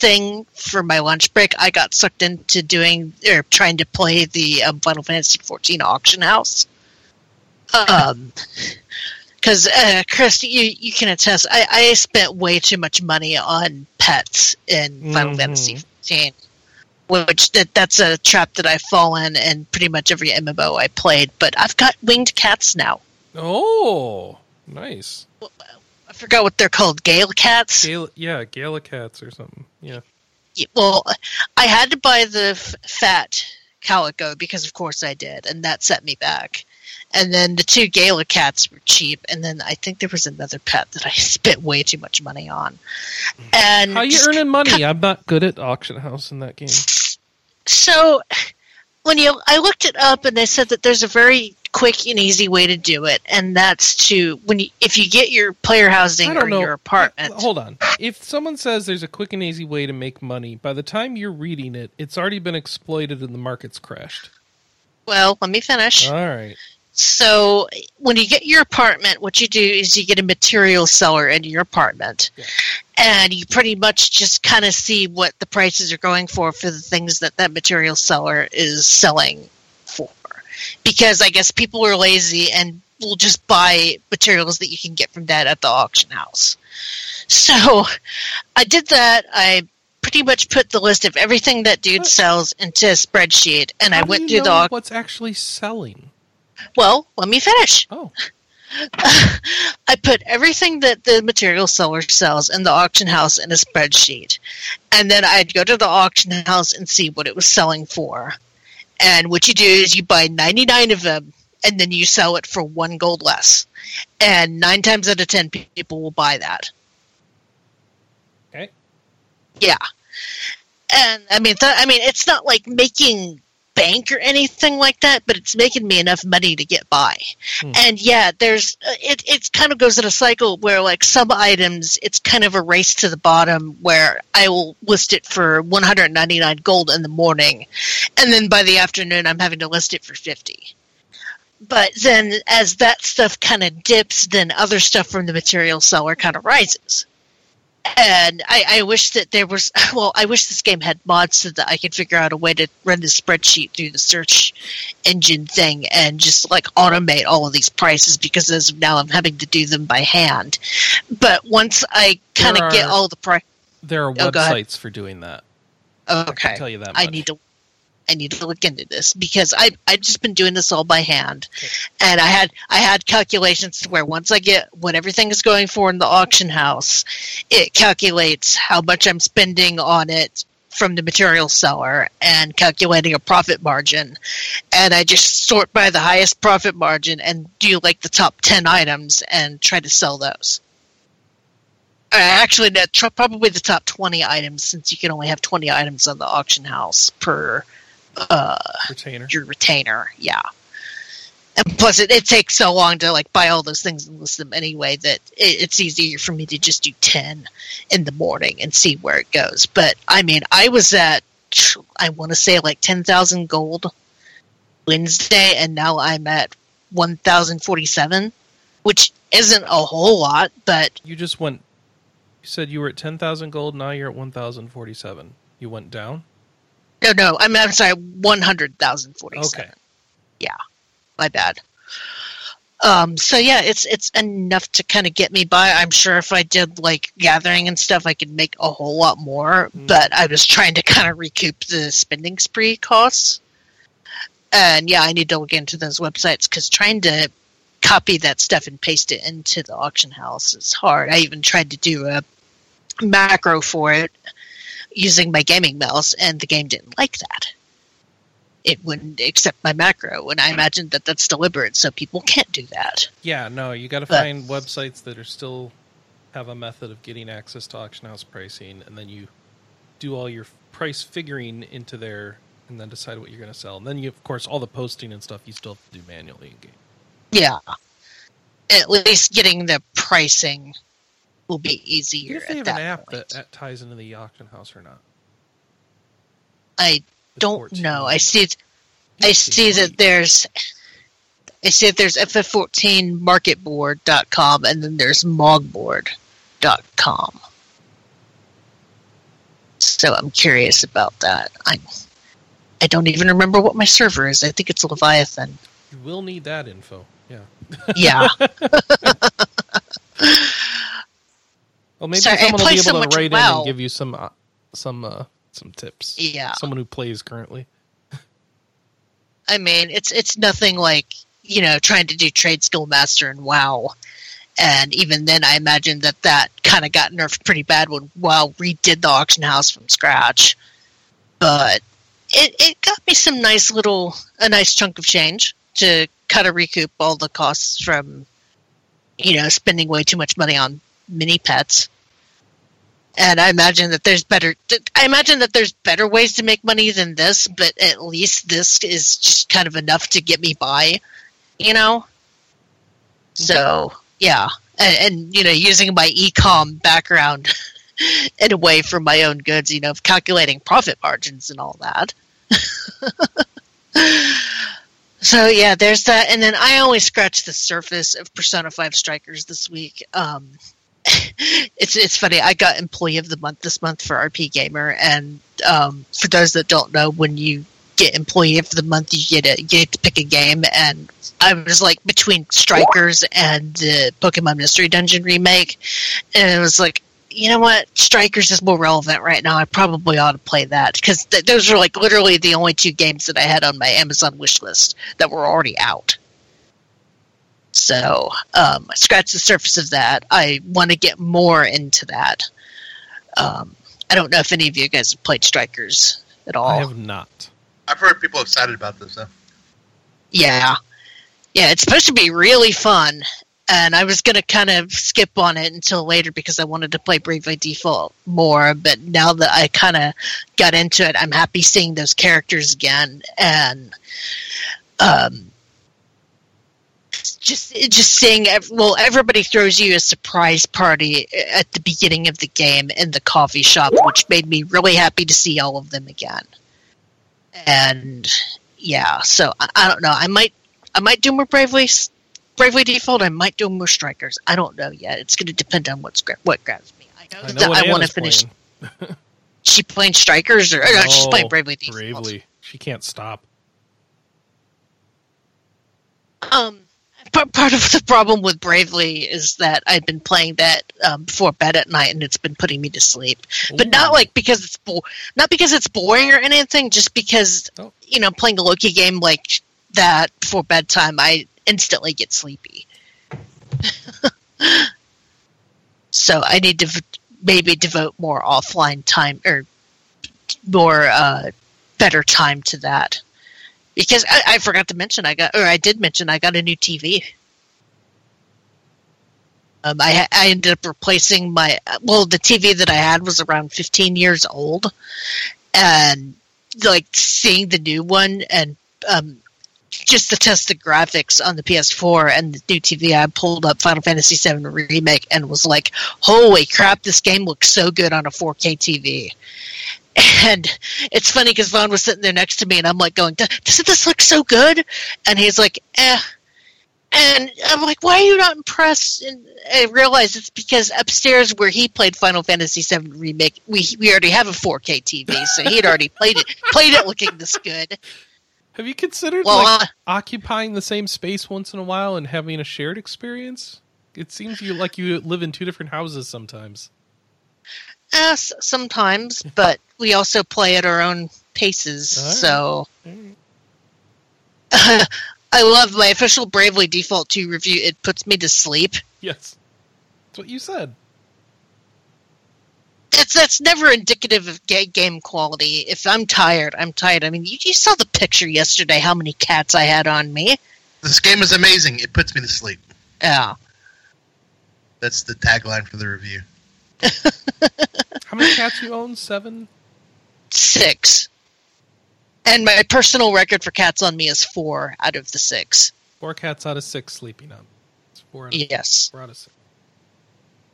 thing for my lunch break, I got sucked into doing or trying to play the um, Final Fantasy XIV auction house. Um, because uh, Chris, you you can attest, I, I spent way too much money on pets in Final Mhm. Fantasy XIV, which that that's a trap that I've fallen in pretty much every MMO I played. But I've got winged cats now. Oh, nice. I forgot what they're called, Gale cats. Gal- yeah, Galacats or something. Yeah. Well, I had to buy the f- fat calico because, of course, I did, and that set me back. And then the two Gala cats were cheap, and then I think there was another pet that I spent way too much money on. And How you earning money? I'm not good at auction house in that game. so when you I looked it up, and they said that there's a very quick and easy way to do it, and that's to when you, if you get your player housing or know. your apartment. Hold on. If someone says there's a quick and easy way to make money, by the time you're reading it, it's already been exploited and the market's crashed. Well, let me finish. All right. So when you get your apartment, what you do is you get a material seller into your apartment, Yeah. and you pretty much just kind of see what the prices are going for for the things that that material seller is selling. Because I guess people are lazy and will just buy materials that you can get from that at the auction house. So I did that. I pretty much put the list of everything that dude sells into a spreadsheet, and How I went through the auction. what's actually selling. Well, let me finish. Oh, I put everything that the material seller sells in the auction house in a spreadsheet. And then I'd go to the auction house and see what it was selling for. And what you do is you buy 99 of them and then you sell it for one gold less. And nine times out of 10 people will buy that. Okay. Yeah. And I mean, th- I mean, it's not like making bank or anything like that, but it's making me enough money to get by. Hmm. And yeah, there's uh, it. It kind of goes in a cycle where like some items, it's kind of a race to the bottom where I will list it for 199 gold in the morning, and then by the afternoon I'm having to list it for 50. But then as that stuff kind of dips, then other stuff from the material seller kind of rises and I, I wish that there was well i wish this game had mods so that i could figure out a way to run the spreadsheet through the search engine thing and just like automate all of these prices because as of now i'm having to do them by hand but once i kind of get all the price there are Oh, websites for doing that. I okay can tell you that. I need to I need to look into this because I I've just been doing this all by hand, and I had I had calculations to where once I get what everything is going for in the auction house, it calculates how much I'm spending on it from the material seller and calculating a profit margin, and I just sort by the highest profit margin and do like the top ten items and try to sell those. Uh, actually, probably the top 20 items since you can only have 20 items on the auction house per uh, Retainer. your retainer. Yeah. and plus it, it takes so long to like buy all those things and list them anyway that it, it's easier for me to just do 10 in the morning and see where it goes but i mean i was at i want to say like 10000 gold wednesday and now i'm at 1047 which isn't a whole lot but You just went. You said you were at ten thousand gold. Now you're at one thousand forty-seven. You went down. No no i'm, I'm sorry 100047 Okay. Yeah, my bad. Um, so yeah, it's it's enough to kind of get me by. I'm sure if I did like gathering and stuff, I could make a whole lot more. Mm. But I was trying to kind of recoup the spending spree costs. And yeah, I need to look into those websites because trying to copy that stuff and paste it into the auction house is hard. I even tried to do a macro for it using my gaming mouse, and the game didn't like that it wouldn't accept my macro, and I imagine that that's deliberate, so people can't do that. Yeah, no, you got to find websites that are still have a method of getting access to auction house pricing, and then you do all your price figuring into there, and then decide what you're going to sell. And then you, of course, all the posting and stuff you still have to do manually in game. Yeah, at least getting the pricing will be easier. If they at have that an app point. that, ties into the auction house or not. I The don't know. I see. I see that there's. I see that there's ff14marketboard.com and then there's mogboard.com. So I'm curious about that. I I don't even remember what my server is. I think it's Leviathan. You will need that info. Yeah. Yeah. Well, maybe someone will be able to write in and give you some uh, some uh, some tips. Yeah. Someone who plays currently. I mean, it's it's nothing like you know trying to do TradeSkillMaster and WoW, and even then, I imagine that that kind of got nerfed pretty bad when WoW redid the auction house from scratch. But it it got me some nice little a nice chunk of change to kind of recoup all the costs from you know spending way too much money on mini pets. And I imagine that there's better. I imagine that there's better ways to make money than this, but at least this is just kind of enough to get me by, you know. So yeah, and, and you know, using my ecom background in a way for my own goods, you know, calculating profit margins and all that. so yeah, there's that, and then I only scratched the surface of Persona Five Strikers this week. Um, it's it's funny. I got Employee of the Month this month for RPGamer, and um, for those that don't know, when you get Employee of the Month, you get a, you get to pick a game, and I was like between Strikers and the Pokemon Mystery Dungeon remake, and it was like. You know what? Strikers is more relevant right now. I probably ought to play that because th- those are like literally the only two games that I had on my Amazon wish list that were already out. So um, I scratched the surface of that. I want to get more into that. Um, I don't know if any of you guys have played Strikers at all. I have not. I've heard people excited about this though. Yeah. Yeah, it's supposed to be really fun. And I was going to kind of skip on it until later because I wanted to play Bravely Default more. But now that I kind of got into it, I'm happy seeing those characters again. And um, just just seeing well everybody throws you a surprise party at the beginning of the game in the coffee shop which made me really happy to see all of them again. And yeah so i, I don't know. I might i might do more bravely bravely default. I might do more strikers. I don't know yet. It's going to depend on what's gra- what grabs me. I know, I know that i want to finish she playing strikers or, or no, she's Oh, playing bravely default. Bravely. She can't stop. Um, part, part of the problem with Bravely is that I've been playing that um, before bed at night, and it's been putting me to sleep. But not like because it's bo- not because it's boring or anything, just because Oh. you know playing a low-key game like that before bedtime, I instantly get sleepy. so I need to v- maybe devote more offline time or more uh, better time to that because I, I forgot to mention I got or I did mention I got a new TV. Um, I I ended up replacing my well the TV that I had was around 15 years old, and like seeing the new one and um, just to test the graphics on the PS4 and the new TV, I pulled up Final Fantasy VII Remake and was like, "Holy crap! This game looks so good on a 4K TV." And it's funny because Vaughn was sitting there next to me, and I'm like, "Going, doesn't this look so good?" And he's like, "Eh." And I'm like, "Why are you not impressed?" And I realize it's because upstairs where he played Final Fantasy VII Remake, we we already have a 4K TV, so he had already played it, played it looking this good. Have you considered Well, like uh, occupying the same space once in a while and having a shared experience? It seems you like you live in two different houses sometimes. Uh, s- sometimes, but we also play at our own paces. All right. So I love my official Bravely Default 2 review. It puts me to sleep. Yes, that's what you said. It's that's never indicative of ga- game quality. If I'm tired, I'm tired. I mean, you, you saw the picture yesterday. How many cats I had on me? This game is amazing. It puts me to sleep. Yeah, That's the tagline for the review. How many cats you own? Seven. Six. And my personal record for cats on me is four out of the six. Four cats out of six sleeping up. It's four out of, Yes. four out of six.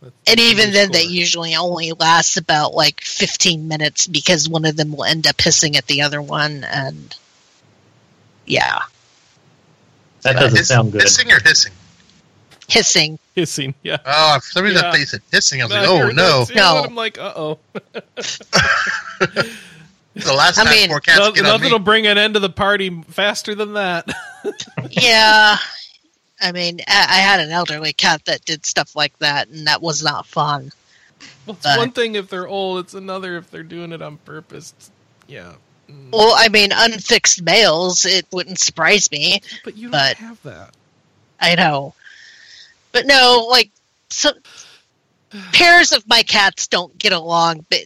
That's And even good then, they score. usually only last about like 15 minutes because one of them will end up hissing at the other one. And yeah, That doesn't Hiss- sound good. Hissing or hissing? hissing. hissing. Yeah. Oh, for some reason Yeah. I thought you said hissing. I was No, like, oh no. that's- No. I'm like, uh oh. The last I time mean, four cats No, get on nothing me. will bring an end to the party faster than that. yeah. I mean, I, I had an elderly cat that did stuff like that, and that was not fun. well, it's Uh, one thing if they're old; it's another if they're doing it on purpose. Yeah. Mm. Well, I mean, unfixed males, it wouldn't surprise me. but you don't but- have that. I know. But no, like, so, pairs of my cats don't get along, but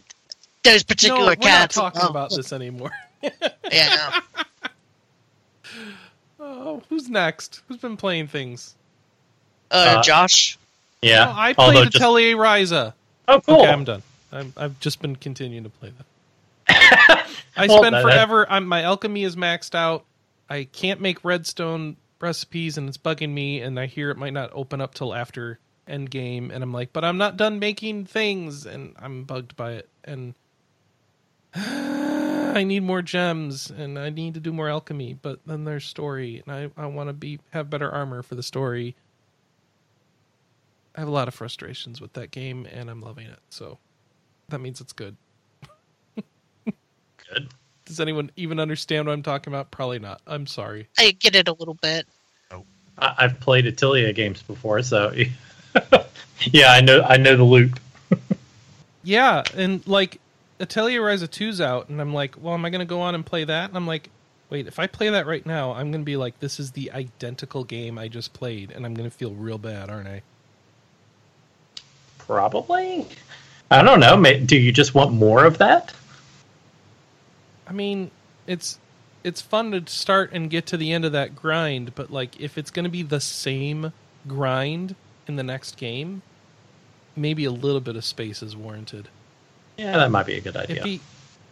those No, particular we're cats. not talking oh, about this anymore. Yeah. Oh, who's next? Who's been playing things? Uh, Uh, Josh. Yeah. Oh, I Although played just- Atelier Ryza. oh, cool. Okay, I'm done. I'm, I've just been continuing to play that. I Well, spend forever. I'm, my alchemy is maxed out. I can't make redstone recipes, and it's bugging me. And I hear it might not open up till after end game, and I'm like, but I'm not done making things, and I'm bugged by it. And I need more gems, and I need to do more alchemy. But then there's story, and I, I want to be have better armor for the story. I have a lot of frustrations with that game, and I'm loving it. So that means it's good. Good. Does anyone even understand what I'm talking about? Probably not. I'm sorry. I get it a little bit. Oh. I, I've played Atelier games before, so yeah, I know I know the loop. Yeah, and like Atelier Ryza 2's out, and I'm like, well, am I going to go on and play that? And I'm like, wait, if I play that right now, I'm going to be like, this is the identical game I just played, and I'm going to feel real bad, aren't I? Probably. I don't know. Do you just want more of that? I mean, it's it's fun to start and get to the end of that grind, but like if it's going to be the same grind in the next game, maybe a little bit of space is warranted. Yeah, that might be a good idea. be,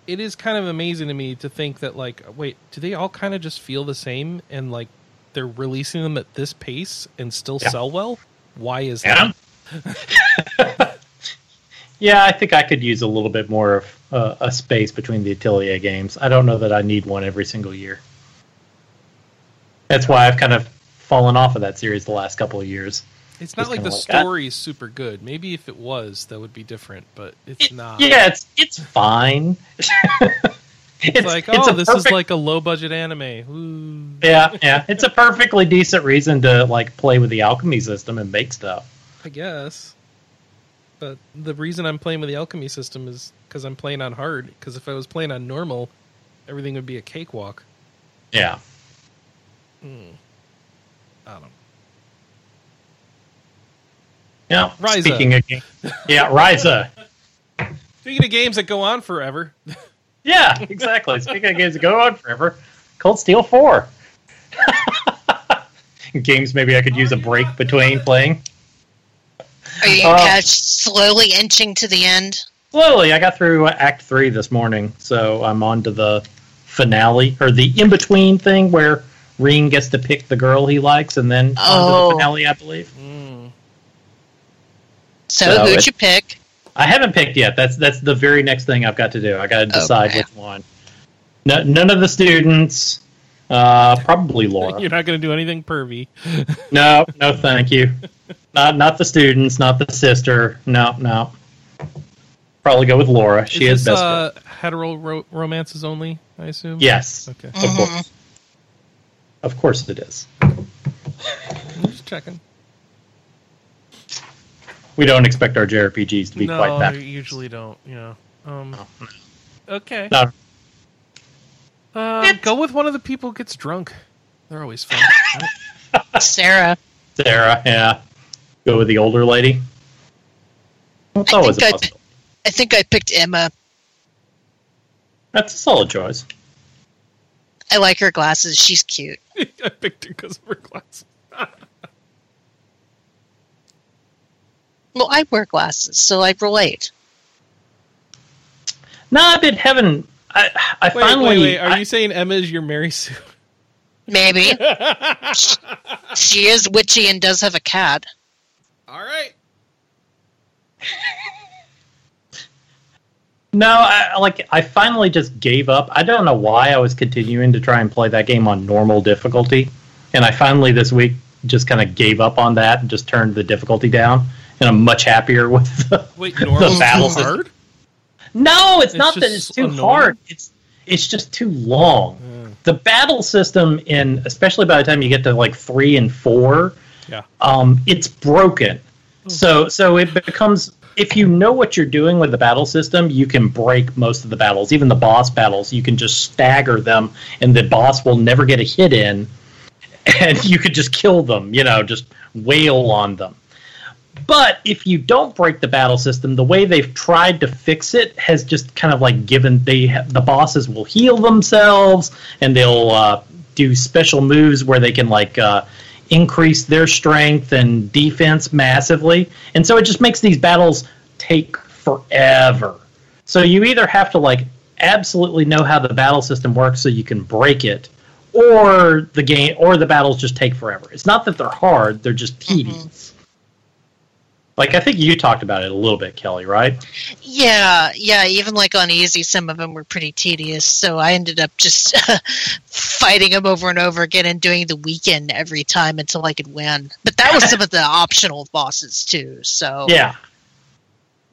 it is kind of amazing to me to think that like, wait, do they all kind of just feel the same and like they're releasing them at this pace and still Yeah. sell well? Why is Yeah. that? Yeah, I think I could use a little bit more of uh, a space between the Atelier games. I don't know that I need one every single year. That's why I've kind of fallen off of that series the last couple of years. It's not like the like story is super good. Maybe if it was, that would be different, but it's It- not. Yeah, it's it's fine. It's, like, it's oh, a this is like a low budget anime. Ooh. yeah, yeah. It's a perfectly decent reason to like play with the alchemy system and make stuff. I guess. But the reason I'm playing with the alchemy system is because I'm playing on hard. Because if I was playing on normal, everything would be a cakewalk. Yeah. Hmm. I don't know. Yeah. Ryza. Speaking of games. yeah, Ryza. Speaking of games that go on forever, Yeah, exactly. Speaking of games that go on forever, Cold Steel Four. games maybe I could use a break between playing. Are you Uh, guys slowly inching to the end? Slowly, I got through Act Three this morning, so I'm on to the finale or the in between thing where Rean gets to pick the girl he likes, and then on to Oh. the finale, I believe. Mm. So, So who'd it- you pick? I haven't picked yet. That's that's the very next thing I've got to do. I got to decide Okay. which one. No, none of the students. Uh, probably Laura. You're not going to do anything pervy. no, no, thank you. Not not the students, not the sister. No, no. Probably go with Laura. She is is, best. uh, hetero ro- romances only? I assume. yes, Okay. of Mhm. course. Of course it is. I'm just checking. We don't expect our JRPGs to be no, quite that. you usually don't. Yeah. Um. No. Okay. No. Uh, go with one of the people who gets drunk. They're always fun. right? Sarah. Sarah, yeah. Go with the older lady. It's I always a think I- I think I picked Emma. That's a solid choice. I like her glasses. She's cute. I picked her because of her glasses. Well, I wear glasses, so I relate. No, I've been having. I, I Wait, finally. wait, wait. Are I- you saying Emma is your Mary Sue? Maybe she is witchy and does have a cat. All right. No, I, like I finally just gave up. I don't know why I was continuing to try and play that game on normal difficulty, and I finally this week just kind of gave up on that and just turned the difficulty down, and I'm much happier with. The, Wait, normal battle system. hard? no, it's, It's not that it's too annoying? hard. It's it's just too long. Mm. The battle system in, especially by the time you get to like three and four, Yeah. um, it's broken. So so it becomes if you know what you're doing with the battle system, you can break most of the battles, even the boss battles. You can just stagger them, and the boss will never get a hit in, and you could just kill them. You know, just wail on them. But if you don't break the battle system, the way they've tried to fix it has just kind of like given they the bosses will heal themselves and they'll uh, do special moves where they can like uh, increase their strength and defense massively, and so it just makes these battles take forever. So you either have to like absolutely know how the battle system works so you can break it, or the game or the battles just take forever. It's not that they're hard; they're just tedious. Like I think you talked about it a little bit, Kelley, right? Yeah, yeah. Even like on easy, some of them were pretty tedious. So I ended up just fighting them over and over again and doing the weekend every time until I could win. But that was some of the optional bosses too. So Yeah.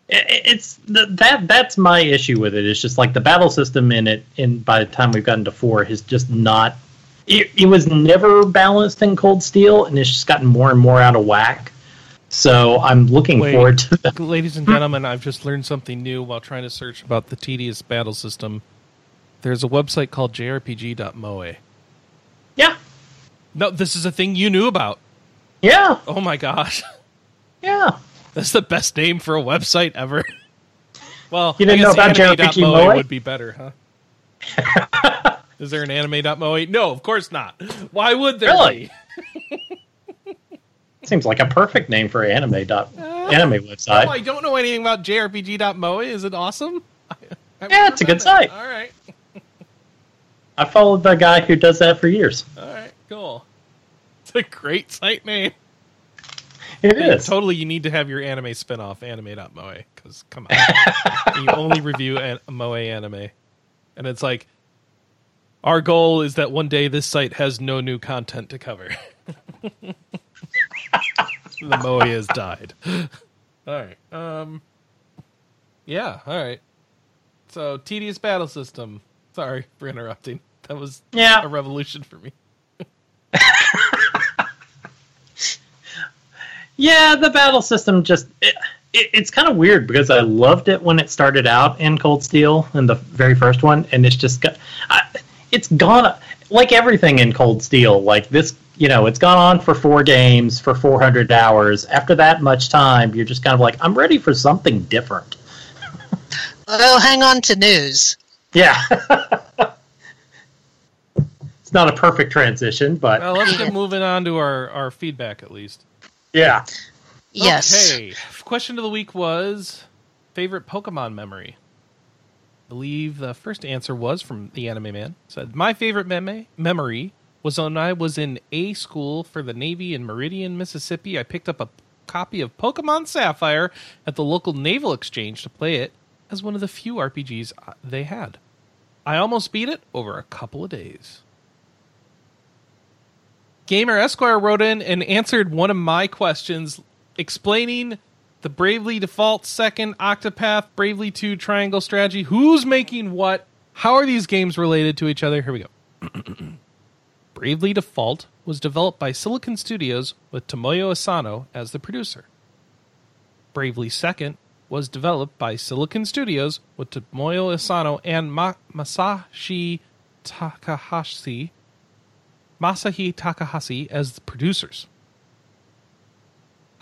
It's that that's my issue with it. It's just like the battle system in it. And by the time we've gotten to four, has just not. It, it was never balanced in Cold Steel, and it's just gotten more and more out of whack. So I'm looking Wait. forward to the. Ladies and gentlemen, I've just learned something new while trying to search about the tedious battle system. There's a website called jrpg.moe. Yeah, No, this is a thing you knew about. yeah, Oh my gosh. yeah. That's the best name for a website ever. Well, You didn't know about anime.moe Moe? would be better, huh? Is there an anime.moe? No, of course not. Why would there Really? be? Seems like a perfect name for anime dot uh, anime Oh, website. I don't know anything about jrpg.moe. Is it awesome? Yeah, it's a good site. All right. I followed the guy who does that for years. All right. Cool. It's a great site name. It is. Totally, you need to have your anime spinoff, anime.moe, because come on. you only review an- moe anime. And it's like, our goal is that one day this site has no new content to cover. the moe has died. All right. Um. Yeah. All right. So tedious battle system. Sorry for interrupting. That was Yeah. a revolution for me. Yeah, the battle system just it, it, it's kind of weird because I loved it when it started out in Cold Steel in the very first one, and it's just got I, it's gone like everything in Cold Steel. Like this, you know, it's gone on for four games for 400 hours. After that much time, you're just kind of like, I'm ready for something different. Oh, hang on to news. Yeah. it's not a perfect transition, but Well, let's get moving on to our, our feedback at least. yeah. Yes. Okay. Question of the week was favorite Pokemon memory. I believe the first answer was from the Anime Man. Said my favorite meme- memory was when I was in A school for the Navy in Meridian, Mississippi. I picked up a copy of Pokemon Sapphire at the local naval exchange to play it as one of the few RPGs they had. I almost beat it over a couple of days. Gamer Esquire wrote in and answered one of my questions, explaining the Bravely Default second Octopath, Bravely 2 Triangle Strategy. Who's making what? How are these games related to each other? Here we go. Bravely Default was developed by Silicon Studios with Tomoya Asano as the producer. Bravely Second was developed by Silicon Studios with Tomoya Asano and Ma- Masashi Takahashi Masahi Takahashi as the producers.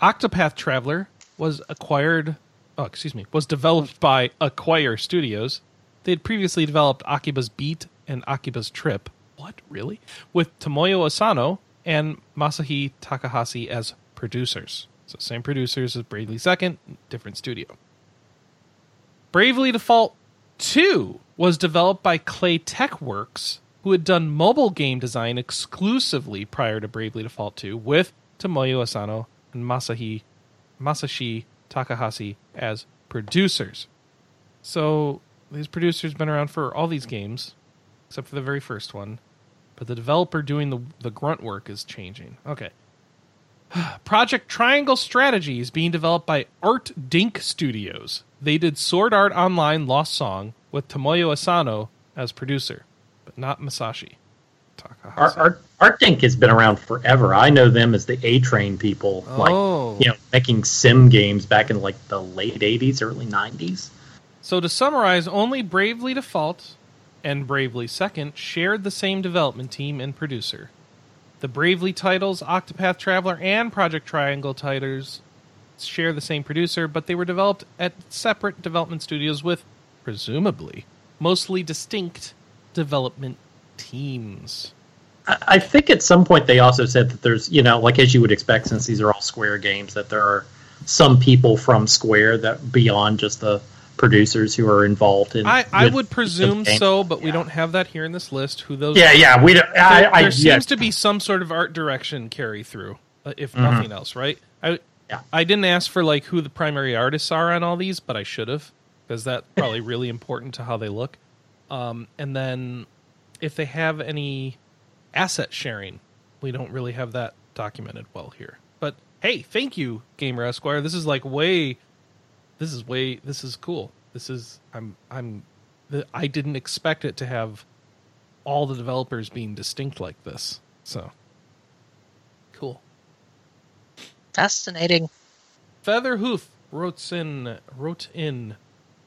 Octopath Traveler was acquired, oh, excuse me, was developed by Acquire Studios. They had previously developed Akiba's Beat and Akiba's Trip. What, really? With Tomoya Asano and Masahi Takahashi as producers. So, same producers as Bravely Second, different studio. Bravely Default 2 was developed by Claytechworks who had done mobile game design exclusively prior to Bravely Default 2 with Tomoya Asano and Masahi Masashi Takahashi as producers. So these producers been around for all these games, except for the very first one. But the developer doing the the grunt work is changing. Okay. Project Triangle Strategy is being developed by Art Dink Studios. They did Sword Art Online Lost Song with Tomoya Asano as producer but not Masashi. Art, Art, Artdink has been around forever. I know them as the A Train people, Oh. like you know, making sim games back in like the late '80s, early '90s. So to summarize, only Bravely Default and Bravely Second shared the same development team and producer. The Bravely titles, Octopath Traveler and Project Triangle titles, share the same producer, but they were developed at separate development studios with, presumably, mostly distinct development teams. I, think at some point they also said that there's, you know, like as you would expect, since these are all Square games, that there are some people from Square that beyond just the producers who are involved in. I, I with would presume so, but we don't have that here in this list. Who those? Yeah, yeah, we don't. I, there, I, there yeah. seems to be some sort of art direction carry through, uh, if Mhm. nothing else, right? I Yeah. I didn't ask for like who the primary artists are on all these, but I should have because that's probably really important to how they look. Um, and then if they have any asset sharing, we don't really have that documented well here. But hey, thank you, Gamer Esquire. This is like way. This is way. This is cool. This is. I'm. I'm. the- I didn't expect it to have all the developers being distinct like this. So cool. Fascinating. Feather Hoof wrote in wrote in,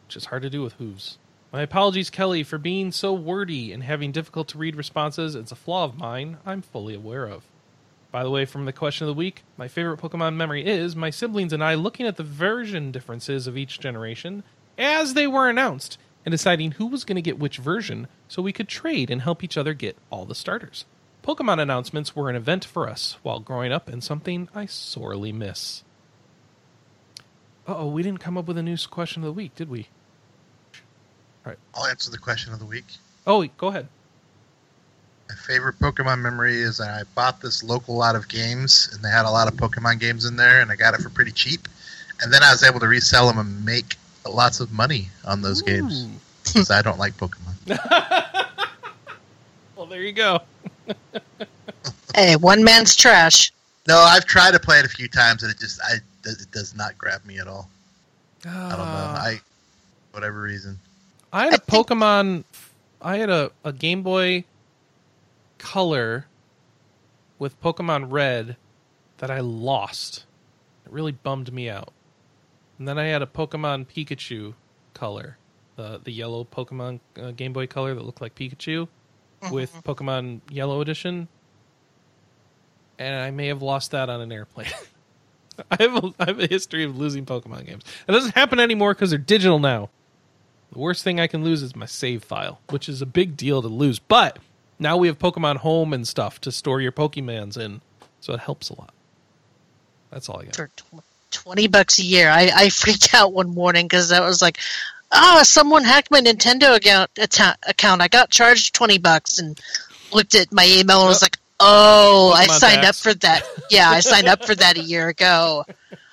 which is hard to do with hooves. My apologies, Kelley, for being so wordy and having difficult to read responses. It's a flaw of mine I'm fully aware of. By the way, from the question of the week, my favorite Pokemon memory is my siblings and I looking at the version differences of each generation as they were announced and deciding who was going to get which version so we could trade and help each other get all the starters. Pokemon announcements were an event for us while growing up and something I sorely miss. Uh oh, we didn't come up with a new question of the week, did we? All right. I'll answer the question of the week. Oh, go ahead. My favorite Pokemon memory is that I bought this local lot of games, and they had a lot of Pokemon games in there, and I got it for pretty cheap. And then I was able to resell them and make lots of money on those games because I don't like Pokemon. well, there you go. Hey, one man's trash. No, I've tried to play it a few times, and it just I it does not grab me at all. I don't know. Ah. I whatever reason. I had a Pokemon. I had a, a Game Boy Color with Pokemon Red that I lost. It really bummed me out. And then I had a Pokemon Pikachu Color, the the yellow Pokemon uh, Game Boy Color that looked like Pikachu with Pokemon Yellow Edition. And I may have lost that on an airplane. I have a, I have a history of losing Pokemon games. It doesn't happen anymore because they're digital now. The worst thing I can lose is my save file, which is a big deal to lose. But now we have Pokemon Home and stuff to store your Pokemons in, so it helps a lot. That's all I got. For tw- 20 bucks a year. I, I freaked out one morning because I was like, oh, someone hacked my Nintendo account, atta- account. I got charged 20 bucks and looked at my email and was like, Oh, I Pokemon signed up for that. Yeah, I signed up for that a year ago.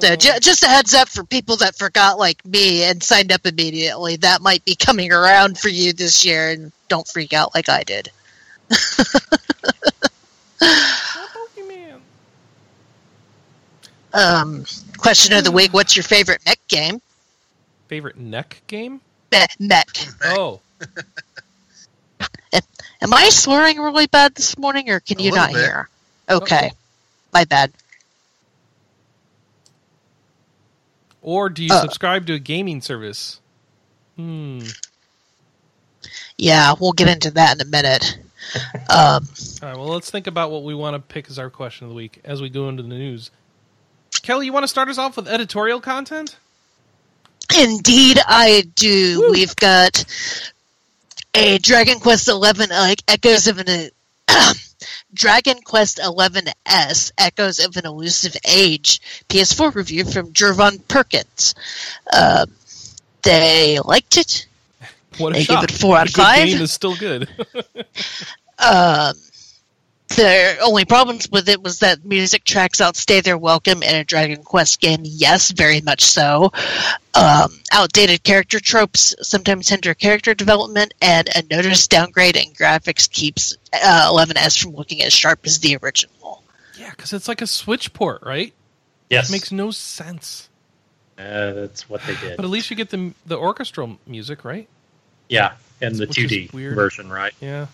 So ju- just a heads up for people that forgot, like me, and signed up immediately. That might be coming around for you this year, and don't freak out like I did. Pokemon. Um, question of the week: What's your favorite mech game? Favorite neck game? Meh, mech. Oh, Am I swearing really bad this morning, or can A you not bit. hear? Okay, my bad. Or do you Uh. subscribe to a gaming service? Hmm. Yeah, we'll get into that in a minute. Um, All right. Well, let's think about what we want to pick as our question of the week as we go into the news. Kelley, you want to start us off with editorial content? Indeed, I do. Woo. We've got a Dragon Quest Eleven like Echoes of an Dragon Quest XI S Echoes of an Elusive Age PS4 review from Jervon Perkins. Um, they liked it. What a They shock. it four out of five. The game is still good. Um, the only problems with it was that music tracks outstay their welcome in a Dragon Quest game. Yes, very much so. Um, outdated character tropes sometimes hinder character development, and a noticed downgrade in graphics keeps uh, 11S from looking as sharp as the original. yeah, because it's like a Switch port, right? Yes, It makes no sense. uh, that's what they did. But at least you get the the orchestral music, right? yeah, and the Which 2D weird. version, right? Yeah.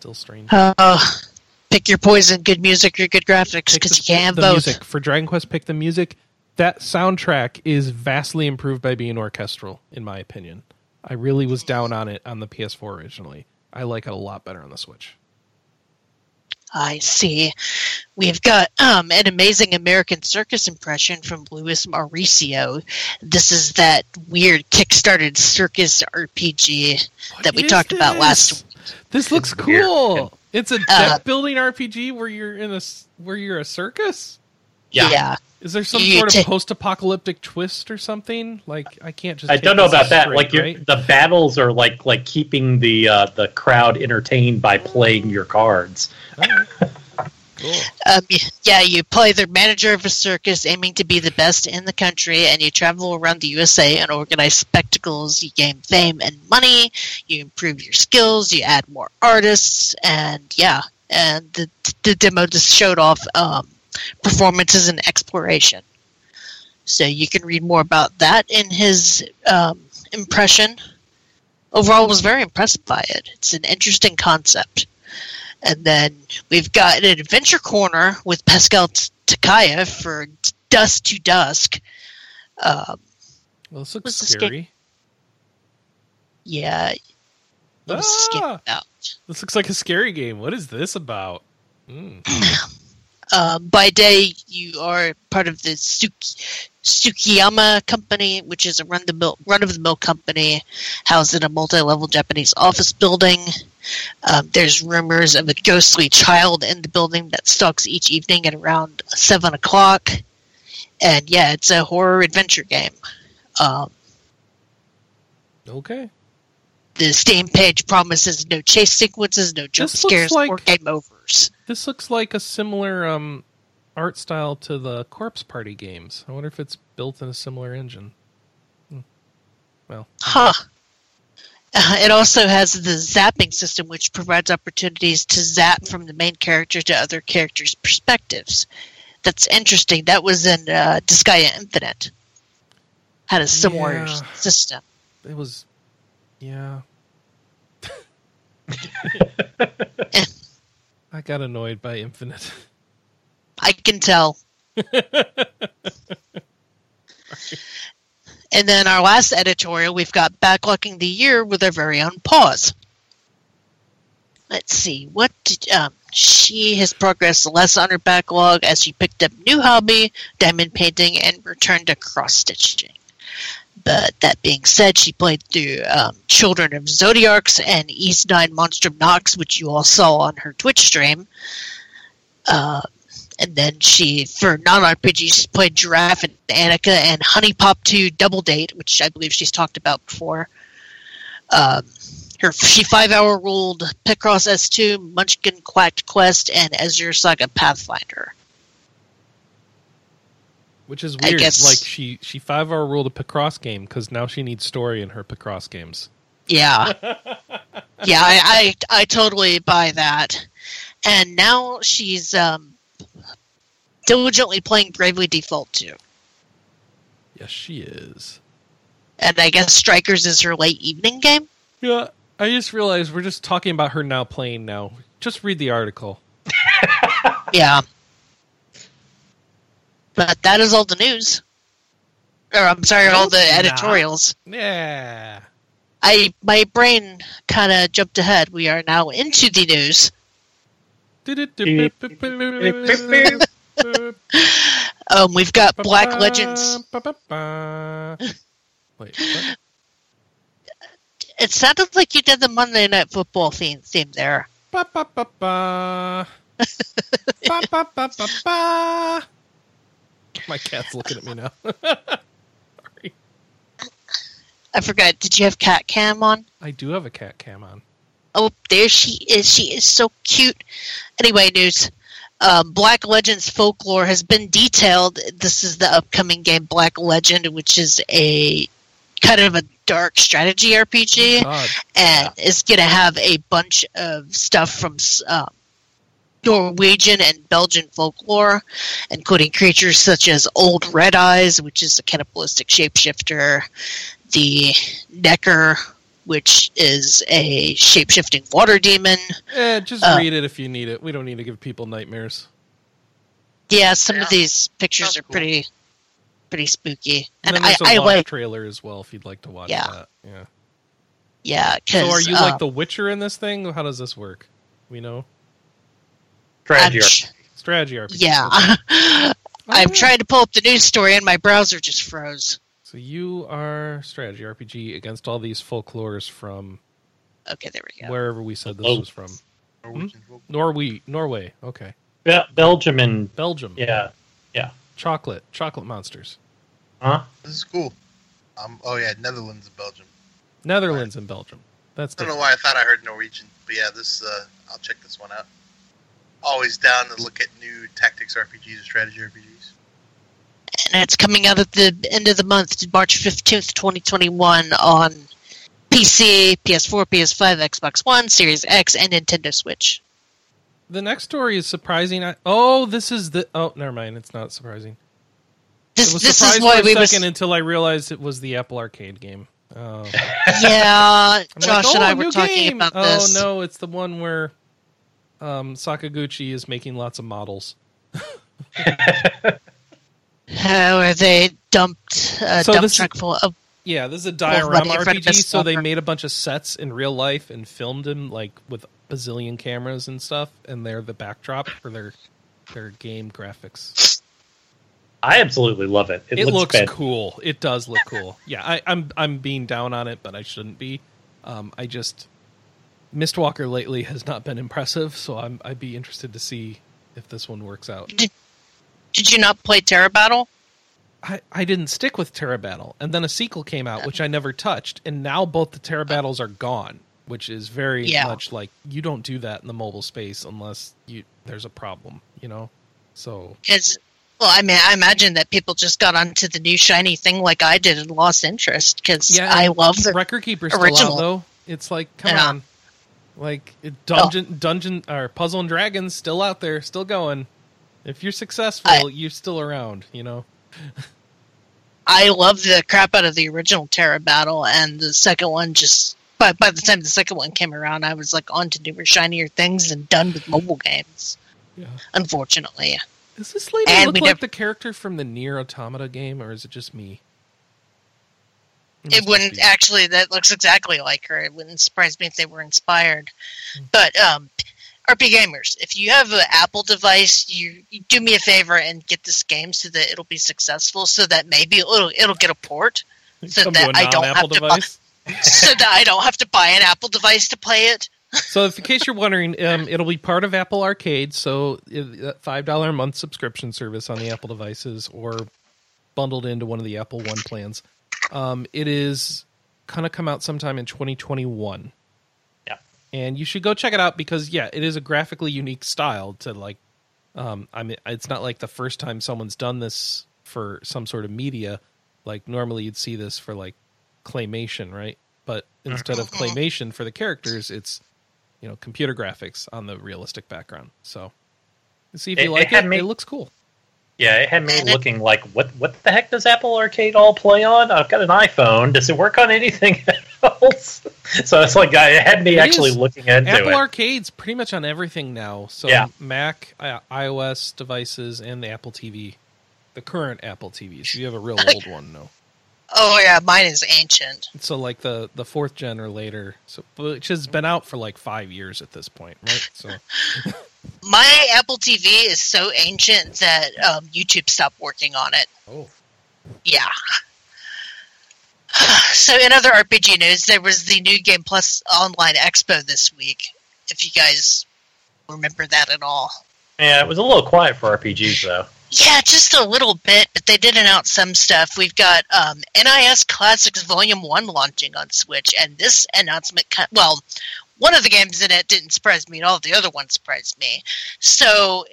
Still strange. Uh, pick your poison: good music or good graphics, because you can't the both. music for Dragon Quest. Pick the music. That soundtrack is vastly improved by being orchestral, in my opinion. I really was down on it on the PS4 originally. I like it a lot better on the Switch. I see. We've got um, an amazing American Circus impression from Luis Mauricio. This is that weird kickstarted circus RPG that we talked is about last this? This looks It's cool. looking. It's a Uh, deck building RPG where you're in a s- where you're a circus. yeah. Is there some You sort ta- of post-apocalyptic twist or something? Like I can't just. I don't know about as that. like right? the battles are like like keeping the uh, the crowd entertained by playing your cards. All right. Cool. Um, yeah, you play the manager of a circus aiming to be the best in the country, and you travel around the USA and organize spectacles. You gain fame and money, you improve your skills, you add more artists, and yeah, and the, the demo just showed off um, performances and exploration. So you can read more about that in his um, impression. Overall, was very impressed by it. It's an interesting concept. And then we've got an adventure corner with Pascal Tekaia for Dust to Dusk. Um, Well, this looks What's this scary. yeah, what was this game Ah, about? this looks like a scary game. What is this about? Mm. Um, by day, you are part of the Suki- Tsukiyama Company, which is a run the mill run of the mill company housed in a multi level Japanese office building. Um, there's rumors of a ghostly child in the building that stalks each evening at around seven o'clock. And yeah, it's a horror adventure game. Um, Okay. the Steam page promises no chase sequences, no jump scares, like- or game This looks like a similar um, art style to the Corpse Party games. I wonder if it's built in a similar engine. Hmm. Well, Huh. Uh, it also has the zapping system, which provides opportunities to zap from the main character to other characters' perspectives. That's interesting. That was in uh, Disgaea Infinite. Had a similar Yeah. system. it was, yeah. I got annoyed by Infinite. I can tell. and then our last editorial, we've got backlocking the year with our very own pause. Let's see what did, um, she has progressed less on her backlog as she picked up new hobby, diamond painting, and returned to cross stitching. But that being said, she played through um, Children of Zodiarcs and Ys Nine Monstrum Nox, which you all saw on her Twitch stream. Uh, and then she, for non RPGs, played Giraffe and Annika and HuniePop 2 Double Date, which I believe she's talked about before. Um, Her she five hour ruled Picross S2, Munchkin Quacked Quest, and Azure Saga Pathfinder. Which is weird. Like she she five hour ruled a Picross game because now she needs story in her Picross games. Yeah, yeah, I, I I totally buy that. And now she's um, diligently playing Bravely Default too. Yes, she is. And I guess Strikers is her late evening game. Yeah, I just realized we're just talking about her now playing now. Just read the article. Yeah. But that is all the news. Or I'm sorry, all the editorials. Yeah. I my brain kind of jumped ahead. We are now into the news. Um, we've got Black Legends. Wait, what? It sounded like you did the Monday Night Football theme, theme there. Ba, ba, ba, ba. Ba, ba, ba, ba, ba. My cat's looking at me now. Sorry. I forgot. Did you have cat cam on? I do have a cat cam on. Oh, there she is. She is so cute. Anyway, news. Um, Black Legends folklore has been detailed. This is the upcoming game Black Legend, which is a kind of a dark strategy RPG, God. and it's going to have a bunch of stuff from um, Norwegian and Belgian folklore, including creatures such as Old Red Eyes, which is a cannibalistic shapeshifter, the Necker, which is a shapeshifting water demon. Eh, just Uh, read it if you need it. We don't need to give people nightmares. Yeah, some Yeah. of these pictures Sounds are cool. pretty, pretty spooky, And, and then I, there's a I like, trailer as well if you'd like to watch Yeah. that. Yeah. yeah. So are you uh, like the Witcher in this thing? How does this work? We know Strategy I'm RPG. strategy RPG. yeah, Oh, I'm yeah. trying to pull up the news story, and my browser just froze. So you are strategy RPG against all these folklores from Okay, there we go. wherever we said this Oh. was from. Norwegian folk. Norway, Norway. Okay, Be- Belgium and Belgium. yeah, Yeah. Chocolate, chocolate monsters. huh? This is cool. Um, oh yeah, Netherlands and Belgium. Netherlands and Belgium. That's I don't know why I thought I heard Norwegian, but yeah, this uh, I'll check this one out. Always down to look at new tactics RPGs or strategy RPGs. and it's coming out at the end of the month, March fifteenth, twenty twenty one, on PC, PS4, PS5, Xbox One, Series X, and Nintendo Switch. The next story is surprising. I, oh, this is the. Oh, never mind. It's not surprising. This it was this is why for a we was second until I realized it was the Apple Arcade game. Oh. yeah. Josh like, and oh, I were talking game. about oh, no, it's the one where um, Sakaguchi is making lots of models. How are they dumped a So dump this is- truck full of Yeah, this is a diorama running in front of RPG. a So they made a bunch of sets in real life and filmed them like with bazillion cameras and stuff, and they're the backdrop for their their game graphics. I absolutely love it. It, It, looks, looks cool. It does look cool. Yeah, I, I'm I'm being down on it, but I shouldn't be. Um, I just Mistwalker lately has not been impressive, so I'm I'd be interested to see if this one works out. Did you not play Terra Battle? I, I didn't stick with Terra Battle, and then a sequel came out, which I never touched, and now both the Terra Battles are gone, which is very Yeah. much like you don't do that in the mobile space unless you there's a problem, you know. So Is well, I mean, I imagine that people just got onto the new shiny thing like I did and lost interest because Yeah, I love the Record Keeper's still original. out though. It's like come Yeah. on, like it, oh. dungeon dungeon or Puzzle and Dragons still out there, still going. If you're successful, I- you're still around, you know. I love the crap out of the original Terra Battle, and the second one just. But by the time the second one came around, I was like on to newer, shinier things and done with mobile games. Yeah. Unfortunately, Does this lady And look like never- the character from the NieR Automata game, or is it just me? It wouldn't be. actually. That looks exactly like her. It wouldn't surprise me if they were inspired. But um, RP gamers, if you have an Apple device, you, you do me a favor and get this game so that it'll be successful. So that maybe it'll it'll get a port. so Come that I don't have to buy- so that I don't have to buy an Apple device to play it. So, if in case you're wondering, um, it'll be part of Apple Arcade. So, it- five dollar a month subscription service on the Apple devices, or bundled into one of the Apple One plans. Um, it is kind of come out sometime in 2021. Yeah. and you should go check it out because yeah, it is a graphically unique style to like. Um, I mean, it's not like the first time someone's done this for some sort of media. Like normally you'd see this for like claymation, right? But instead of claymation for the characters, it's you know computer graphics on the realistic background. So see if It- you it like had it. me- It looks cool. Yeah, it had me And it- looking like, what What the heck does Apple Arcade all play on? I've got an iPhone. Does it work on anything else? so it's like I- it had me It actually is. looking into Apple it. Arcade's pretty much on everything now. So Yeah. Mac, I- iOS devices, and the Apple TV, the current Apple TVs. You have a real old one, no? Oh yeah, mine is ancient. So like the the fourth gen or later, so which has been out for like five years at this point, right? So My Apple TV is so ancient that um, YouTube stopped working on it. oh, Yeah. So in other RPG news, there was the New Game Plus Online Expo this week. If you guys remember that at all. Yeah, it was a little quiet for RPGs though. Yeah, just a little bit, but they did announce some stuff. We've got um, NIS Classics Volume 1 launching on Switch, and this announcement, ki- well, one of the games in it didn't surprise me at all, the other one surprised me. So,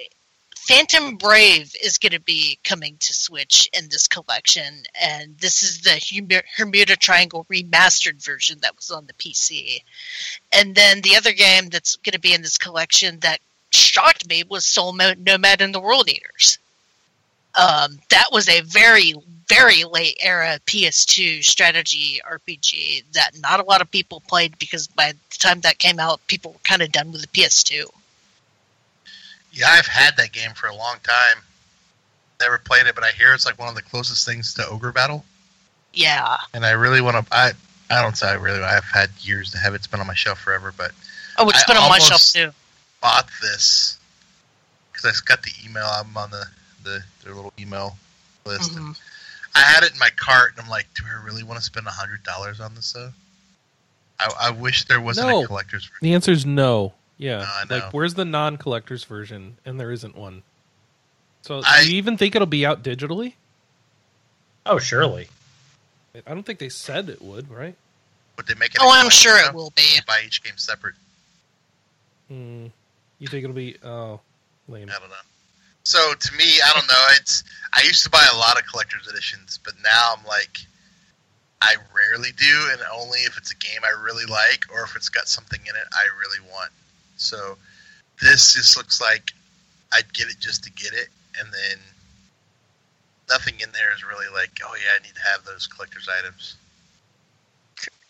Phantom Brave is going to be coming to Switch in this collection, and this is the Bermuda Triangle remastered version that was on the PC. And then the other game that's going to be in this collection that shocked me was Soul Nomad and the World Eaters. Um, that was a very, very late era PS2 strategy RPG that not a lot of people played because by the time that came out, people were kind of done with the PS2. Yeah, I've had that game for a long time. Never played it, but I hear it's like one of the closest things to Ogre Battle, Yeah. and I really want to. I I don't say I really. I've had years to have it. It's been on my shelf forever, but Oh, it's I been on my shelf too. bought this because I got the email. I'm on the the their little email list. and Mhm. I had it in my cart, and I'm like, do I really want to spend a hundred dollars on this? Though, I, I wish there wasn't No. a collector's. version. the answer is no. Yeah, No, I know. like where's the non-collector's version? And there isn't one. So I- do you even think it'll be out digitally? Oh, surely. I don't think they said it would, right? Would they make it? Oh, I'm sure it will be. You buy each game separate. Hmm. You think it'll be oh lame? I don't know. So to me, I don't know. It's I used to buy a lot of collector's editions, but now I'm like, I rarely do, and only if it's a game I really like or if it's got something in it I really want. So this just looks like I'd get it just to get it, and then nothing in there is really like, oh yeah, I need to have those collector's items.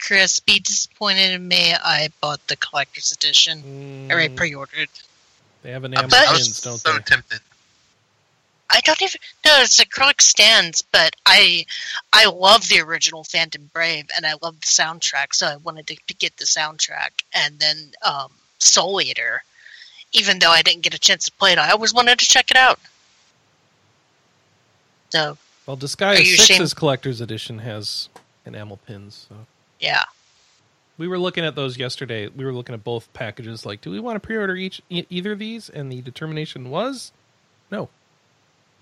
Chris, be disappointed in me. I bought the collector's edition. I already Mm, pre-ordered. they have an Amazon, I was don't so they? tempted. I don't even no, it's acrylic stands, but I I love the original Phantom Brave and I love the soundtrack, so I wanted to get the soundtrack. And then um, Soul Eater, even though I didn't get a chance to play it, I always wanted to check it out. So Well, Disgaea 6's ashamed- collector's edition has enamel pins. So yeah, we were looking at those yesterday. We were looking at both packages. Like, do we want to pre-order each e- either of these? And the determination was no,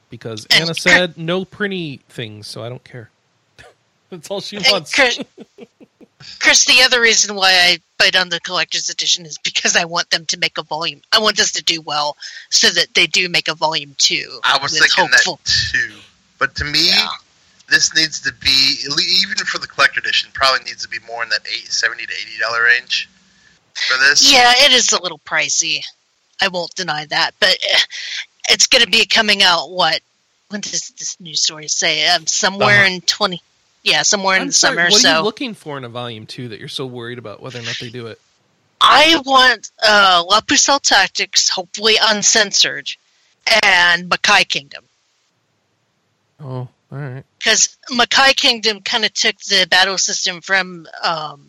because And Anna Chris- said no Prinny things, so I don't care. That's all she wants. Chris, Chris, the other reason why I put on the collector's edition is because I want them to make a volume. I want this to do well, so that they do make a volume two. I was thinking hopeful- that too. But to me, Yeah. this needs to be even for the collector edition. Probably needs to be more in that eight, 70 to eighty dollar range for this. Yeah, it is a little pricey. I won't deny that, but it's going to be coming out. What? When does this news story say? Um, somewhere Summer. in twenty. Yeah, somewhere in I'm the sorry, summer. what are So you looking for in a volume two that you're so worried about whether or not they do it? I want uh, La Pucelle Tactics, hopefully uncensored, and Makai Kingdom. Oh, all right. because Makai Kingdom kind of took the battle system from um,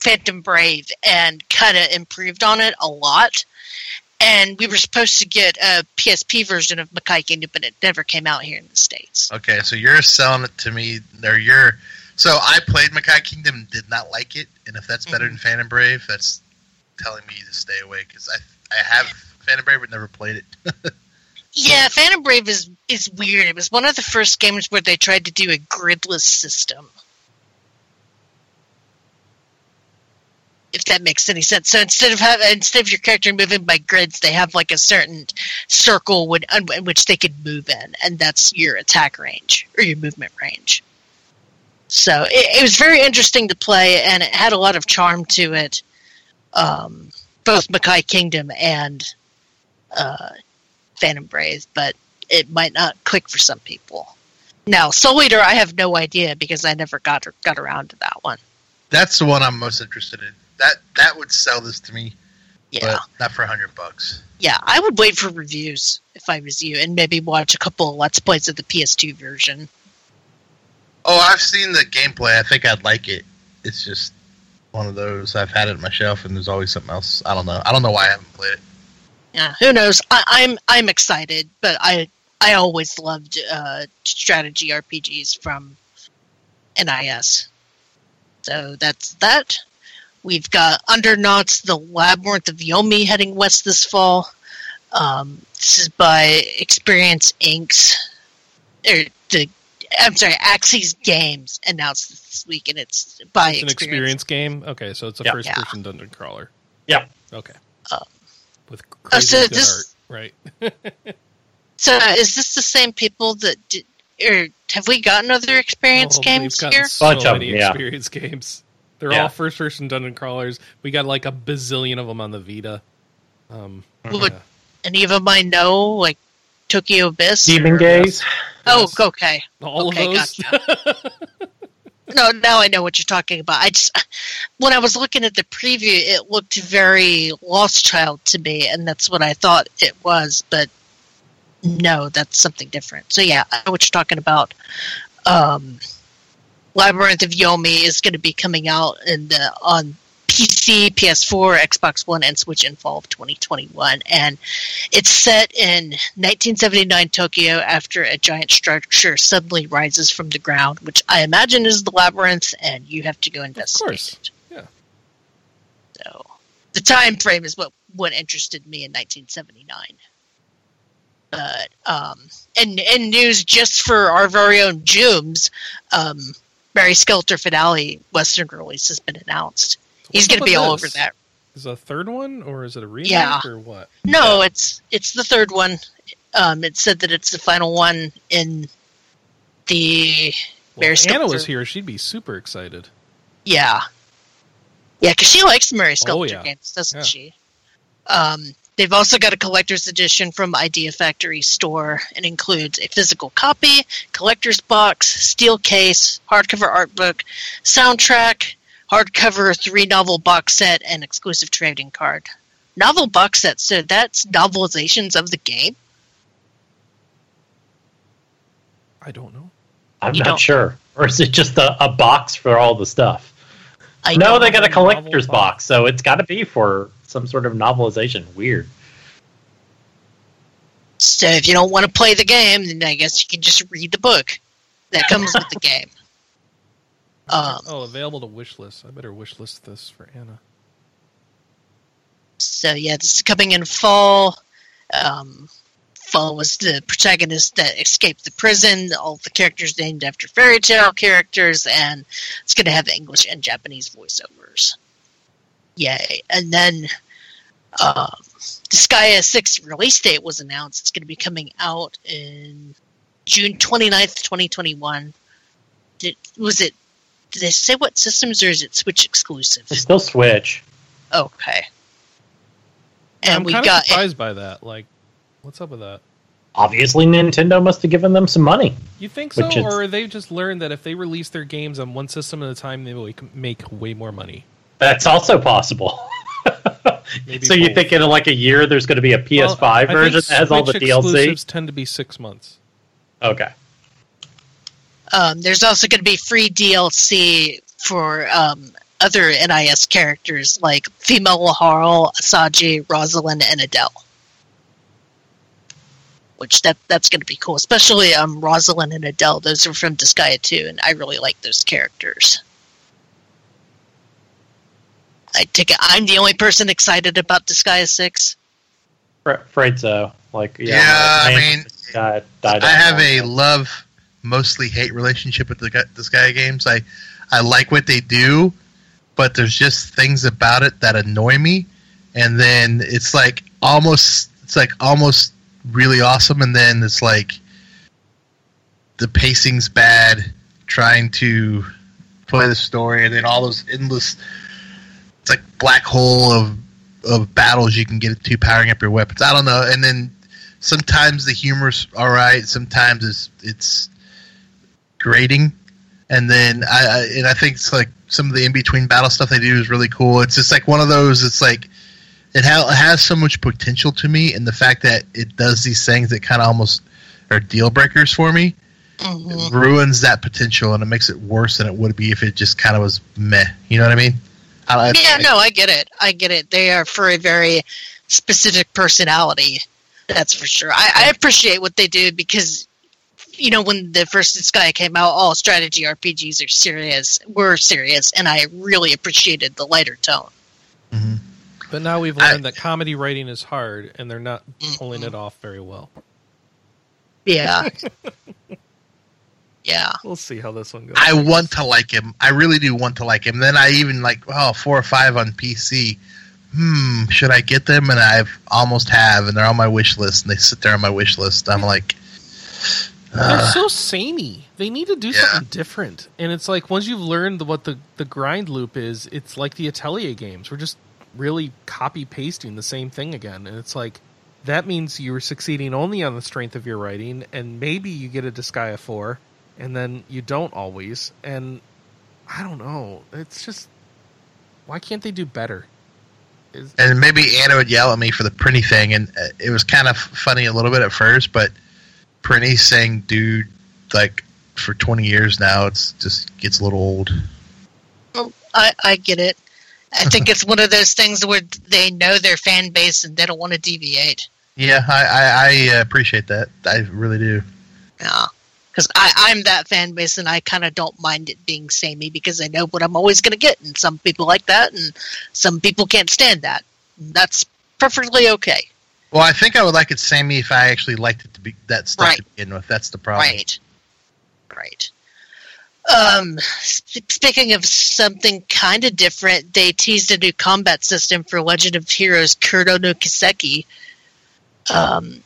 Phantom Brave and kind of improved on it a lot. And we were supposed to get a PSP version of Makai Kingdom, but it never came out here in the states. Okay, so you're selling it to me, or you're. So I played Makai Kingdom, and did not like it, and if that's better than mm-hmm. Phantom Brave, that's telling me to stay away because I I have Phantom Brave but never played it. Yeah, Phantom Brave is is weird. It was one of the first games where they tried to do a gridless system. If that makes any sense. So instead of having instead of your character moving by grids, they have like a certain circle in which they could move in, and that's your attack range or your movement range. So it, it was very interesting to play, and it had a lot of charm to it. Um, both Makai Kingdom and uh, Phantom Brave, but it might not click for some people. Now, Soul Eater, I have no idea because I never got got around to that one. That's the one I'm most interested in. That that would sell this to me, Yeah, not for a hundred bucks. yeah, I would wait for reviews if I was you, and maybe watch a couple of Let's Plays of the PS2 version. Oh, I've seen the gameplay. I think I'd like it. It's just one of those. I've had it on my shelf, and there's always something else. I don't know. I don't know why I haven't played it. Yeah, who knows? I, I'm I'm excited, but I I always loved uh, strategy RPGs from NIS. So that's that. We've got Undernauts, the Labyrinth of Yomi heading west this fall. Um, this is by Experience Inc.'s, or the, I'm sorry, Aksys Games announced this week, and it's by It's an experience game. Okay, so it's a Yeah. first Yeah. person dungeon crawler. Yeah. Okay. Um, With oh, crazy so this- art, right? So is this the same people that did, or have we gotten other Experience Oh, games we've here? so Bunch of them, yeah. experience games. They're Yeah. all first person dungeon crawlers. We got like a bazillion of them on the Vita. Um, Would yeah. any of them I know, like Tokyo Abyss? Demon or- Gaze. Oh, okay. all okay, of those. No, now I know what you're talking about. I just when I was looking at the preview, it looked very Lost Child to me, and that's what I thought it was. But no, that's something different. So yeah, I know what you're talking about. Um, Labyrinth of Yomi is going to be coming out in the, on PC, PS4, Xbox One, and Switch in fall of 2021, and it's set in 1979 Tokyo after a giant structure suddenly rises from the ground, which I imagine is the labyrinth, and you have to go investigate. course. it. Yeah. So the time frame is what what interested me in 1979. But um, and and news just for our very own Jooms, um, Mary Skelter finale Western release has been announced. He's going to be all this? over that. Is it a third one or is it a remake Yeah. or what? No, it's it's the third one. Um, it said that it's the final one in the Well, Mary if Anna was here. She'd be super excited. yeah, yeah, because she likes Mary Skelter Oh, yeah. games, doesn't Yeah. she? Um, they've also got a collector's edition from Idea Factory store. and includes a physical copy, collector's box, steel case, hardcover art book, soundtrack, hardcover three novel box set, and exclusive trading card. Novel box set, so that's novelizations of the game. I don't know. I'm You not don't- sure. Or is it just a, a box for all the stuff? I no, they got a collector's box. box, so it's got to be for some sort of novelization. Weird. So if you don't want to play the game, then I guess you can just read the book that comes with the game. Um, oh, available to wish list. I better wish list this for Anna. so yeah, this is coming in fall. Um, was the protagonist that escaped the prison. All the characters named after fairy tale characters, and it's going to have English and Japanese voiceovers. Yay! And then um, Disgaea 6 release date was announced. It's going to be coming out in June 29th, 2021. Did, was it, did they say what systems or is it Switch exclusive? It's still Switch. Okay. And I'm we kind got of surprised by that. Like, what's up with that? Obviously, Nintendo must have given them some money. You think so, Which is- or they've just learned that if they release their games on one system at a time, they will make way more money? That's also possible. Maybe so you think in like a year there's going to be a PS5 Well, version that has all the DLC? exclusives tend to be six months. Okay. Um, there's also going to be free DLC for um, other NIS characters like female Laharl, Asagi, Rosalind, and Adele. Which that that's going to be cool, especially um, Rosalind and Adele. Those are from Disgaea 2, and I really like those characters. I take it I'm the only person excited about Disgaea 6. Fr- Afraid so. Like, yeah, Yeah, my I mean, died, died I have a love, mostly hate relationship with the guy, this guy games. I, I like what they do, but there's just things about it that annoy me, and then it's like almost it's like almost really awesome, and then it's like the pacing's bad, trying to play the story, and then all those endless it's like black hole of of battles you can get into powering up your weapons. I don't know, and then sometimes the humor's all right, sometimes it's it's grating, and then I, I and I think it's like some of the in between battle stuff they do is really cool. It's just like one of those. It's like it, ha- it has so much potential to me, and the fact that it does these things that kind of almost are deal breakers for me Mhm. ruins that potential, and it makes it worse than it would be if it just kind of was meh. You know what I mean? I, I- Yeah, no, I get it. I get it. They are for a very specific personality. That's for sure. I, I appreciate what they do because, you know, when the first Sky came out, all strategy RPGs are serious, were serious, and I really appreciated the lighter tone. Mhm. But now we've I- learned that comedy writing is hard, and they're not pulling Mhm. it off very well. Yeah. yeah. We'll see how this one goes. I want to like him. I really do want to like him. Then I even like oh four or five on PC. Hmm, should I get them? And I've almost have, and they're on my wish list, and they sit there on my wish list. I'm like, They're uh, so samey. They need to do Yeah. something different. And it's like once you've learned what the, the grind loop is, it's like the Atelier games. We're just really copy pasting the same thing again. And it's like that means you're succeeding only on the strength of your writing, and maybe you get a Disgaea 4, and then you don't always. And I don't know. It's just why can't they do better? Is- and maybe Anna would yell at me for the Prinny thing, and uh, it was kind of funny a little bit at first, but Prinny saying "dude" like for 20 years now, it's just gets a little old. I, I get it. I think it's one of those things where they know their fan base and they don't want to deviate. Yeah, I, I, I uh, appreciate that. I really do. Yeah. Because I'm that fan base and I kind of don't mind it being samey because I know what I'm always going to get. And some people like that and some people can't stand that. That's perfectly okay. Well, I think I would like it samey if I actually liked it to be that stuff Right. to begin with. That's the problem. Right. Right. Um, speaking of something kind of different, they teased a new combat system for Legend of Heroes Kuro no Kiseki. Um,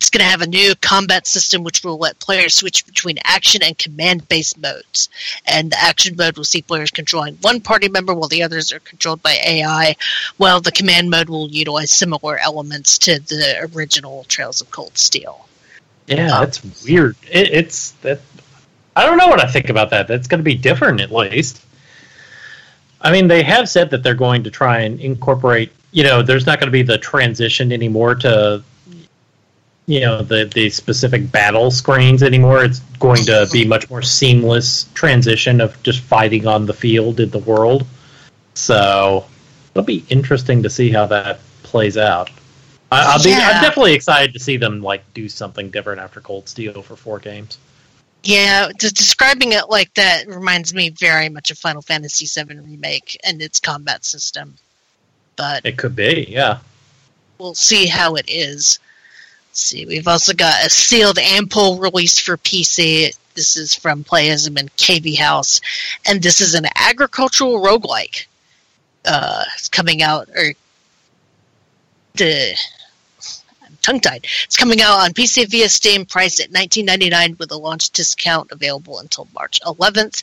it's going to have a new combat system which will let players switch between action and command based modes. And the action mode will see players controlling one party member while the others are controlled by AI, while the command mode will utilize similar elements to the original Trails of Cold Steel. Yeah, Um, that's weird. It, it's that. I don't know what I think about that. That's going to be different, at least. I mean, they have said that they're going to try and incorporate. You know, there's not going to be the transition anymore to, you know, the the specific battle screens anymore. It's going to be much more seamless transition of just fighting on the field in the world. So it'll be interesting to see how that plays out. I, I'll be. Yeah. I'm definitely excited to see them like do something different after Cold Steel for four games. Yeah, just describing it like that reminds me very much of Final Fantasy VII Remake and its combat system. But It could be, yeah. we'll see how it is. See, we've also got a sealed Ampule release for PC. This is from Playism and KV House, and this is an agricultural roguelike. Uh, it's coming out, or the tongue tied. It's coming out on PC via Steam, priced at $19.99 with a launch discount available until March 11th.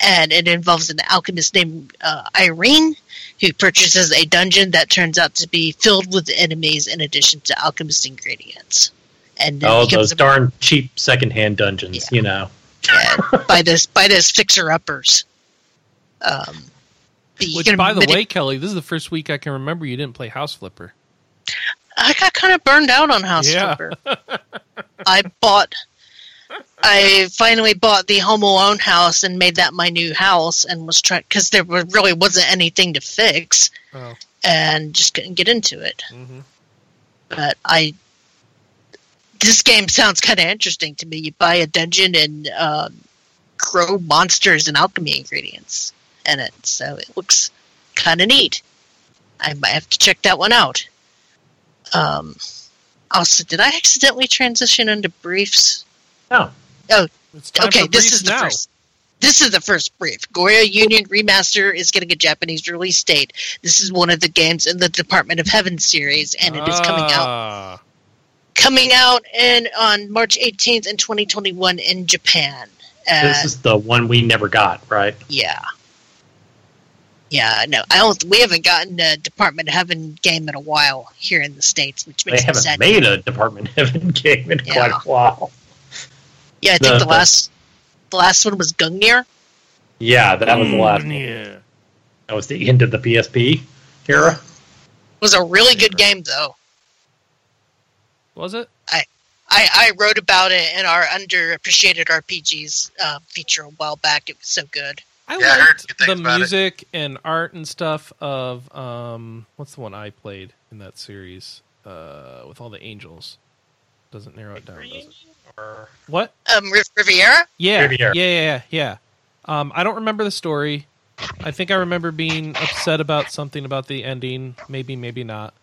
And it involves an alchemist named uh, Irene who purchases a dungeon that turns out to be filled with enemies in addition to alchemist ingredients. And then Oh, those a- darn cheap secondhand dungeons, Yeah. you know. yeah, by this by this fixer uppers. Um, Which, by the manip- way, Kelley, this is the first week I can remember you didn't play House Flipper. I got kind of burned out on House Yeah. I bought. I finally bought the Home Alone house and made that my new house, and was trying because there were- really wasn't anything to fix, Oh. and just couldn't get into it. hmm But I, this game sounds kind of interesting to me. You buy a dungeon and um, grow monsters and alchemy ingredients in it, so it looks kind of neat. I might have to check that one out. Um, also, did I accidentally transition into briefs? No. It's okay, this is the now. first. This is the first brief. Yggdra Union Remaster is getting a Japanese release date. This is one of the games in the Department of Heaven series, and it is coming out Ah, coming out in on March 18th in 2021 in Japan. Uh, This is the one we never got, right? yeah, yeah. No, I don't. We haven't gotten a Department of Heaven game in a while here in the states, which makes me haven't sad. made a Department Heaven game in Yeah. quite a while. yeah, I think the- the, the- last the last one was Gungnir. Yeah, that was the last. one. Yeah. That was the end of the PSP era. It was a really good game though. Was it? I, I wrote about it in our underappreciated RPGs uh, feature a while back. It was so good. I Yeah, liked good things the about it. music and art and stuff of um what's the one I played in that series uh with all the angels. Doesn't narrow it down, does it? Or- What? Um, Riviera. Yeah. Riviera. Yeah, yeah, yeah, yeah. Um I don't remember the story. I think I remember being upset about something about the ending, maybe maybe not.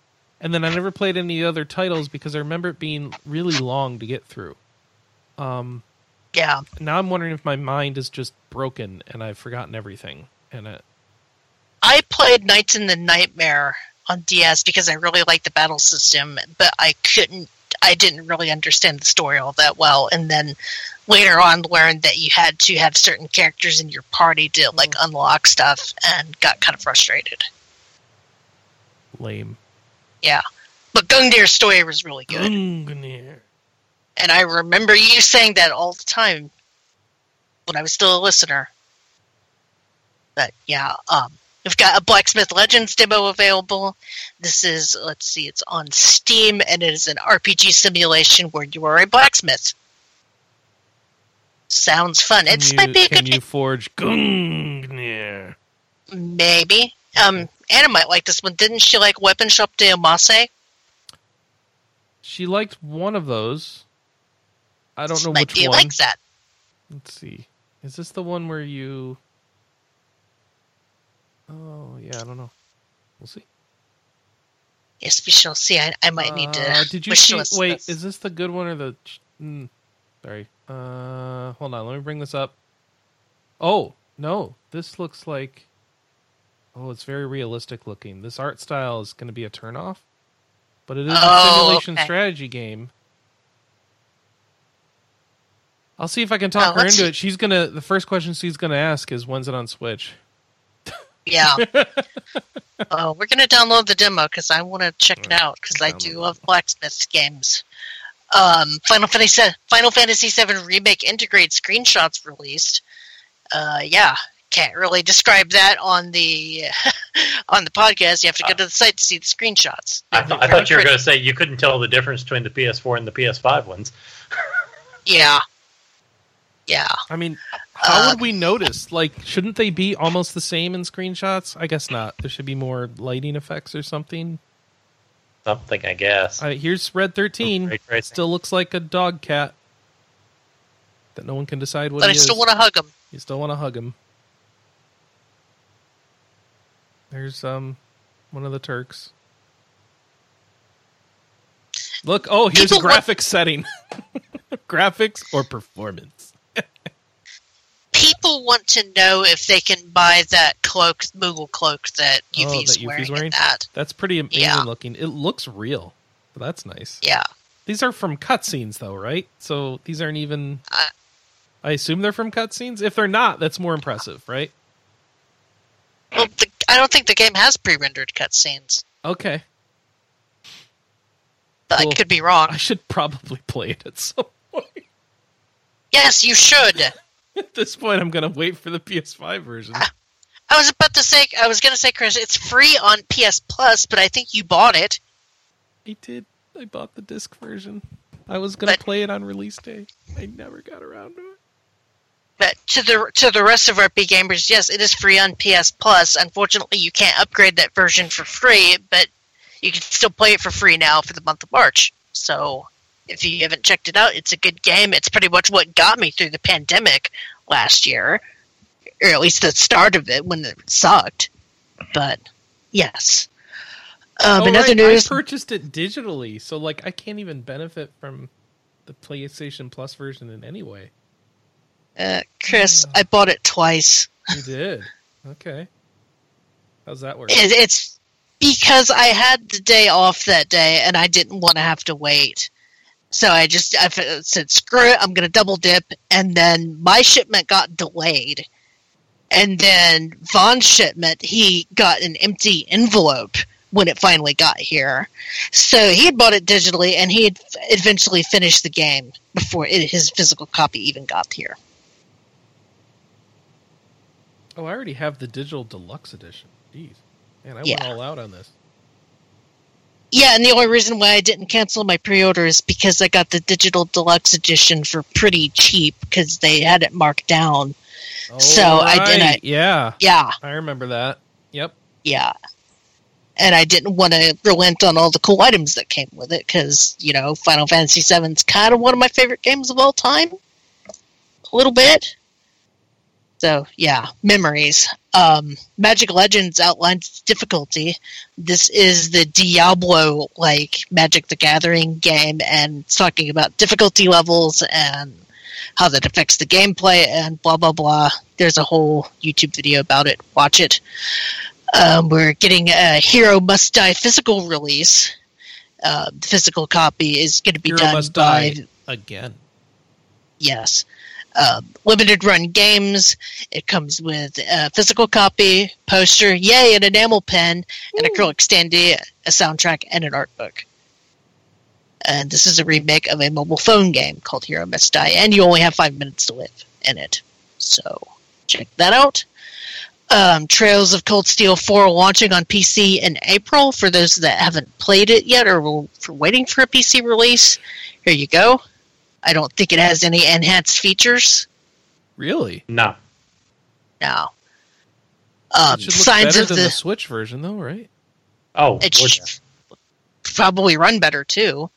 And then I never played any other titles because I remember it being really long to get through. Um Yeah, now I'm wondering if my mind is just broken and I've forgotten everything. And it, I played Knights in the Nightmare on DS because I really liked the battle system, but I couldn't. I didn't really understand the story all that well, and then later on learned that you had to have certain characters in your party to like mm-hmm. unlock stuff, and got kind of frustrated. lame. Yeah, but Gungnir's story was really good. Gungnir. And I remember you saying that all the time when I was still a listener. But yeah, um, we've got a Blacksmith Legends demo available. This is, let's see, it's on Steam, and it is an RPG simulation where you are a blacksmith. Sounds fun. Can It's you, might be a can good you forge Gungnir? maybe. Um, Anna might like this one. Didn't she like Weapon Shop de Omasse? She liked one of those. I don't know might which be one. likes that. Let's see. Is this the one where you? Oh yeah, I don't know. We'll see. Yes, we shall see. I, I might need to. Uh, did you see? Wait, this. is this the good one or the? Mm, sorry. Uh, hold on. Let me bring this up. Oh no, this looks like. Oh, it's very realistic looking. This art style is going to be a turnoff, but it is a Oh, simulation okay. strategy game. I'll see if I can talk Oh, her into see. it. She's gonna. The first question she's gonna ask is, "When's it on Switch?" Yeah. oh, we're gonna download the demo because I want to check it out because I do love blacksmith games. Um, Final Fantasy Final Fantasy VII Remake Intergrade screenshots released. Uh, yeah, can't really describe that on the on the podcast. You have to go to the site to see the screenshots. I, th- I thought you were pretty. going to say you couldn't tell the difference between the PS4 and the PS5 ones. Yeah. Yeah. I mean, how Uh, would we notice? Like, shouldn't they be almost the same in screenshots? I guess not. There should be more lighting effects or something. Something, I guess. Uh, here's Red Thirteen. Ray. Still looks like a dog cat that no one can decide what But I still want to hug him. You still want to hug him. There's um one of the Turks. Look, oh, here's a People want- graphics setting. graphics or performance. People want to know if they can buy that cloak, Moogle cloak that Oh, Yuffie's that Yuffie's wearing. wearing? That. That's pretty amazing Yeah. looking. It looks real. That's nice. Yeah. These are from cutscenes, though, right? So these aren't even. Uh, I assume they're from cutscenes. If they're not, that's more impressive, right? Well, the, I don't think the game has pre-rendered cutscenes, Okay, but. I could be wrong. I should probably play it at some point. Yes, you should. At this point, I'm gonna wait for the PS5 version. Ah, I was about to say, I was going to say, Chris, it's free on PS Plus, but I think you bought it. I did. I bought the disc version. I was gonna play it on release day. I never got around to it. But to the to the rest of our gamers, yes, it is free on PS Plus. Unfortunately, you can't upgrade that version for free, but you can still play it for free now for the month of March. So if you haven't checked it out, it's a good game. It's pretty much what got me through the pandemic last year, or at least the start of it when it sucked. But yes. Um, Oh, in other right, news, I purchased it digitally, so like I can't even benefit from the PlayStation Plus version in any way. Uh, Chris, I bought it twice. You did. Okay. How's that work? It, it's because I had the day off that day and I didn't want to have to wait. So I just I said, screw it, I'm going to double dip. And then my shipment got delayed. And then Vaughn's shipment, he got an empty envelope when it finally got here. So he had bought it digitally and he had eventually finished the game before it, his physical copy even got here. Oh, I already have the digital deluxe edition. Jeez. Man, I went all out on this. Yeah, and the only reason why I didn't cancel my pre-order is because I got the digital deluxe edition for pretty cheap because they had it marked down. So, oh, I didn't- Yeah, Yeah, I remember that. Yep. yeah. And I didn't want to relent on all the cool items that came with it because, you know, Final Fantasy VII is kind of one of my favorite games of all time. A little bit. So, yeah, memories. Um, Magic Legends outlines its difficulty. This is the Diablo like Magic the Gathering game, and it's talking about difficulty levels and how that affects the gameplay and blah blah blah. There's a whole YouTube video about it. Watch it. Um, we're getting a Hero Must Die physical release. Uh, the physical copy is going to be Hero done Must by Die again. yes. Um, limited run games. It comes with a physical copy, poster, yay, an enamel pen, an acrylic standee, a soundtrack, and an art book. And this is a remake of a mobile phone game called Hero Must Die, and you only have five minutes to live in it. So check that out. Um, Trails of Cold Steel 4 launching on PC in April. For those that haven't played it yet or were for waiting for a PC release, here you go. I don't think it has any enhanced features. Really? No. No. Um, it should look signs better of than the, the Switch version, though, right? Oh, it should probably run better too.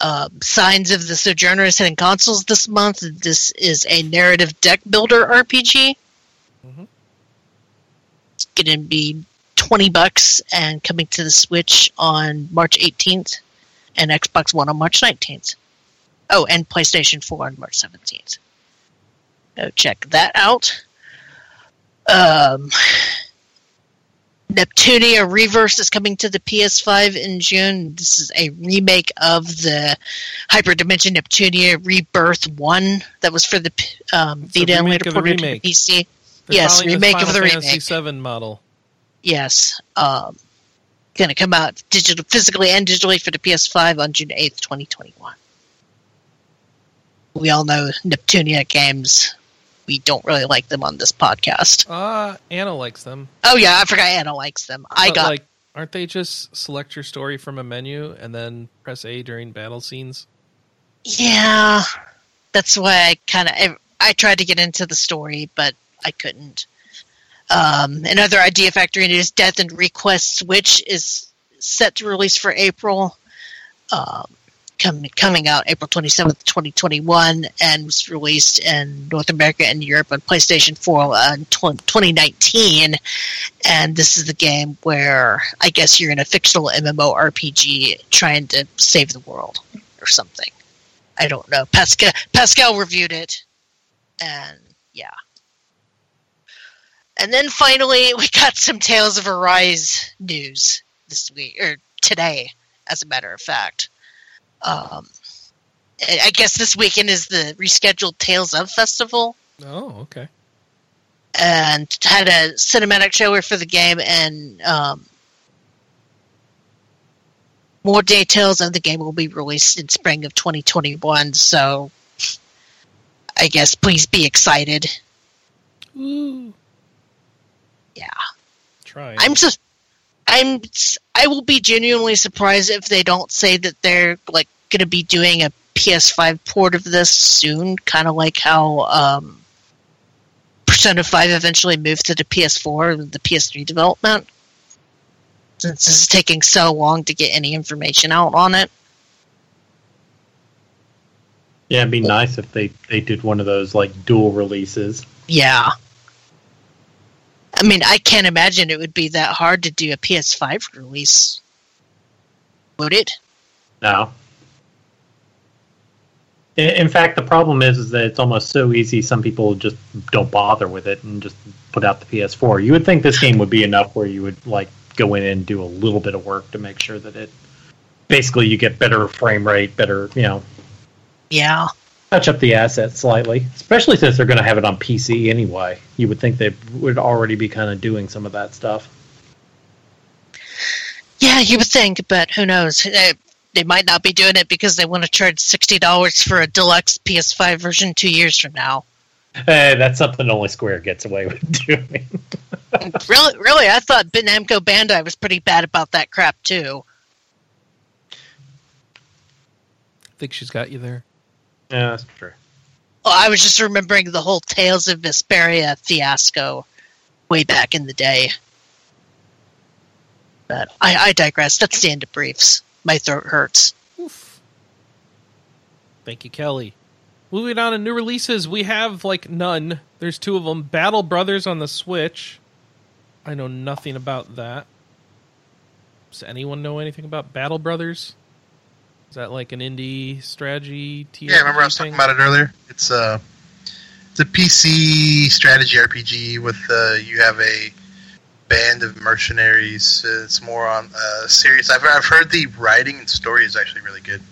Um, signs of the Sojourners hitting consoles this month. This is a narrative deck builder RPG. Mhm. It's going to be twenty bucks and coming to the Switch on March eighteenth, and Xbox One on March nineteenth. Oh, and PlayStation Four on March seventeenth. Go check that out. Um, Neptunia Reverse is coming to the PS5 in June. This is a remake of the Hyperdimension Neptunia Rebirth 1 that was for the um, Vita and later ported to the. PC. They're Yes, remake of the Fantasy remake. VII model. Yes. Um, going to come out digital, physically and digitally for the PS5 on June 8th, 2021. We all know Neptunia games. We don't really like them on this podcast. Ah, Anna likes them. Oh, yeah, I forgot Anna likes them. I But, got like, aren't they just select your story from a menu and then press A during battle scenes? Yeah, that's why I kind of I, I tried to get into the story, but I couldn't. Um, another Idea Factory news: Death end re;Quest Switch is set to release for April, um, com- coming out April twenty seventh, twenty twenty one, and was released in North America and Europe on PlayStation Four uh, in twenty nineteen. And this is the game where I guess you're in a fictional MMORPG trying to save the world or something. I don't know. Pascal Pascal reviewed it, and yeah. And then finally, we got some Tales of Arise news this week or today, as a matter of fact. Um, I guess this weekend is the rescheduled Tales of Festival, Oh, okay. and had a cinematic trailer for the game and um, more details of the game will be released in spring of 2021. So, I guess please be excited. Ooh. Yeah. Trying. I'm just, I'm, I will be genuinely surprised if they don't say that they're like going to be doing a PS5 port of this soon, kind of like how um, Persona 5 eventually moved to the PS4 and the PS3 development. Since this is taking so long to get any information out on it. Yeah, it'd be nice if they, they did one of those like dual releases. Yeah. I mean, I can't imagine it would be that hard to do a PS5 release. Would it? No. In, fact, the problem is, is that it's almost so easy. Some people just don't bother with it and just put out the PS4. You would think this game would be enough where you would like go in and do a little bit of work to make sure that it basically you get better frame rate, better you know Yeah. touch up the assets slightly. Especially since they're going to have it on PC anyway. You would think they would already be kind of doing some of that stuff. Yeah, you would think, but who knows? Uh, They, they might not be doing it because they want to charge sixty dollars for a deluxe PS5 version two years from now. Hey, that's something only Square gets away with doing. really, really, I thought Namco Bandai was pretty bad about that crap too. I think she's got you there. yeah, that's true. Well, I was just remembering the whole Tales of Vesperia fiasco way back in the day. But I, I digress. That's the end of briefs. My throat hurts. Oof. Thank you, Kelley. Moving on to new releases, we have like none. There's two of them. Battle Brothers on the Switch. I know nothing about that. Does anyone know anything about Battle Brothers? Is that like an indie strategy? TRPG Yeah, remember I was talking about it earlier. It's a it's a PC strategy RPG with uh, you have a band of mercenaries. Uh, It's more on uh, serious. I've I've heard the writing and story is actually really good.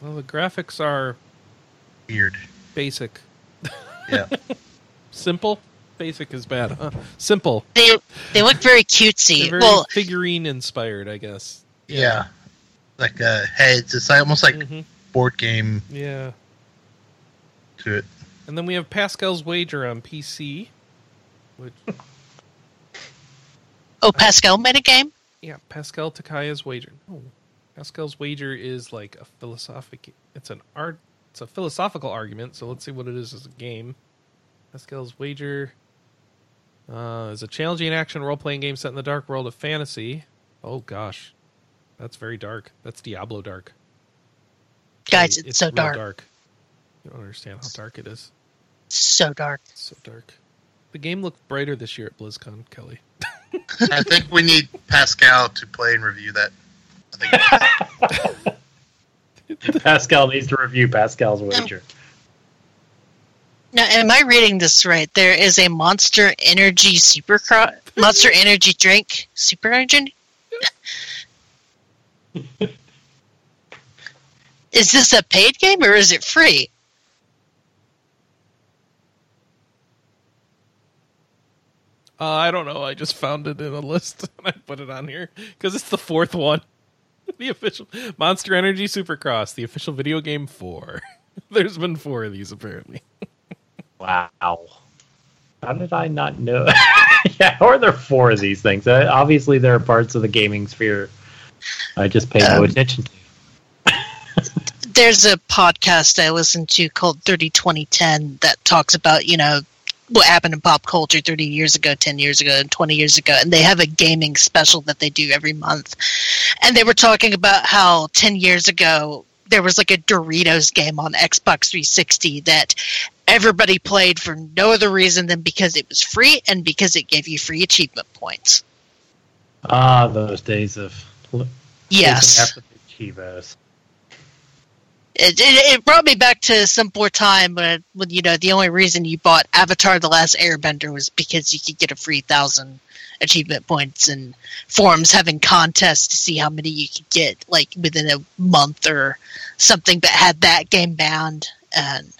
Well, the graphics are Weird. basic. Yeah. Simple? Basic is bad, huh? Simple. They they look very cutesy. very Well, figurine inspired, I guess. yeah. Like uh, heads. It's almost like Mhm. board game Yeah. to it. And then we have Pascal's Wager on PC. Which oh, Pascal metagame. Yeah, Pascal Tekaia's wager. No, Pascal's wager is like a philosophic. It's an art. It's a philosophical argument. So let's see what it is as a game. Pascal's wager uh, is a challenging action role-playing game set in the dark world of fantasy. Oh gosh, that's very dark. That's Diablo dark. Guys, it's, so real dark. dark. You don't understand how dark it is. So dark. So dark. The game looked brighter this year at BlizzCon, Kelley. I think we need Pascal to play and review that. I think Pascal needs to review Pascal's wager. Now, am I reading this right? There is a Monster Energy Supercross, Monster Energy drink, Super Energy. is this a paid game or is it free? Uh, I don't know. I just found it in a list and I put it on here because it's the fourth one. The official Monster Energy Supercross, the official video game four. There's been four of these apparently. Wow. How did I not know? yeah, how are there four of these things? Uh, obviously, there are parts of the gaming sphere I just pay no Um, attention to. There's a podcast I listen to called 30 2010 that talks about, you know, what happened in pop culture 30 years ago, 10 years ago, and 20 years ago. And they have a gaming special that they do every month. And they were talking about how 10 years ago, there was like a Doritos game on Xbox 360 that everybody played for no other reason than because it was free and because it gave you free achievement points. Ah, those days of Yes. after the Chivas. It, it, it brought me back to some poor time when, when, you know, the only reason you bought Avatar The Last Airbender was because you could get a free thousand achievement points and forums having contests to see how many you could get, like, within a month or something, but had that game banned. And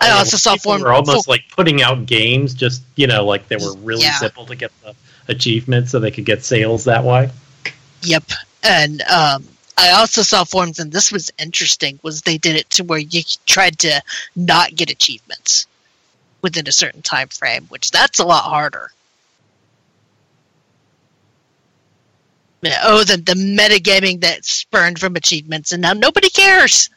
I Yeah, also saw people forum. were almost like putting out games, just you know, like they were really Yeah. simple to get the achievements, so they could get sales that way. Yep. And um, I also saw forums, and this was interesting, was they did it to where you tried to not get achievements within a certain time frame, which that's a lot harder. Oh, the the metagaming that spurned from achievements, and now nobody cares.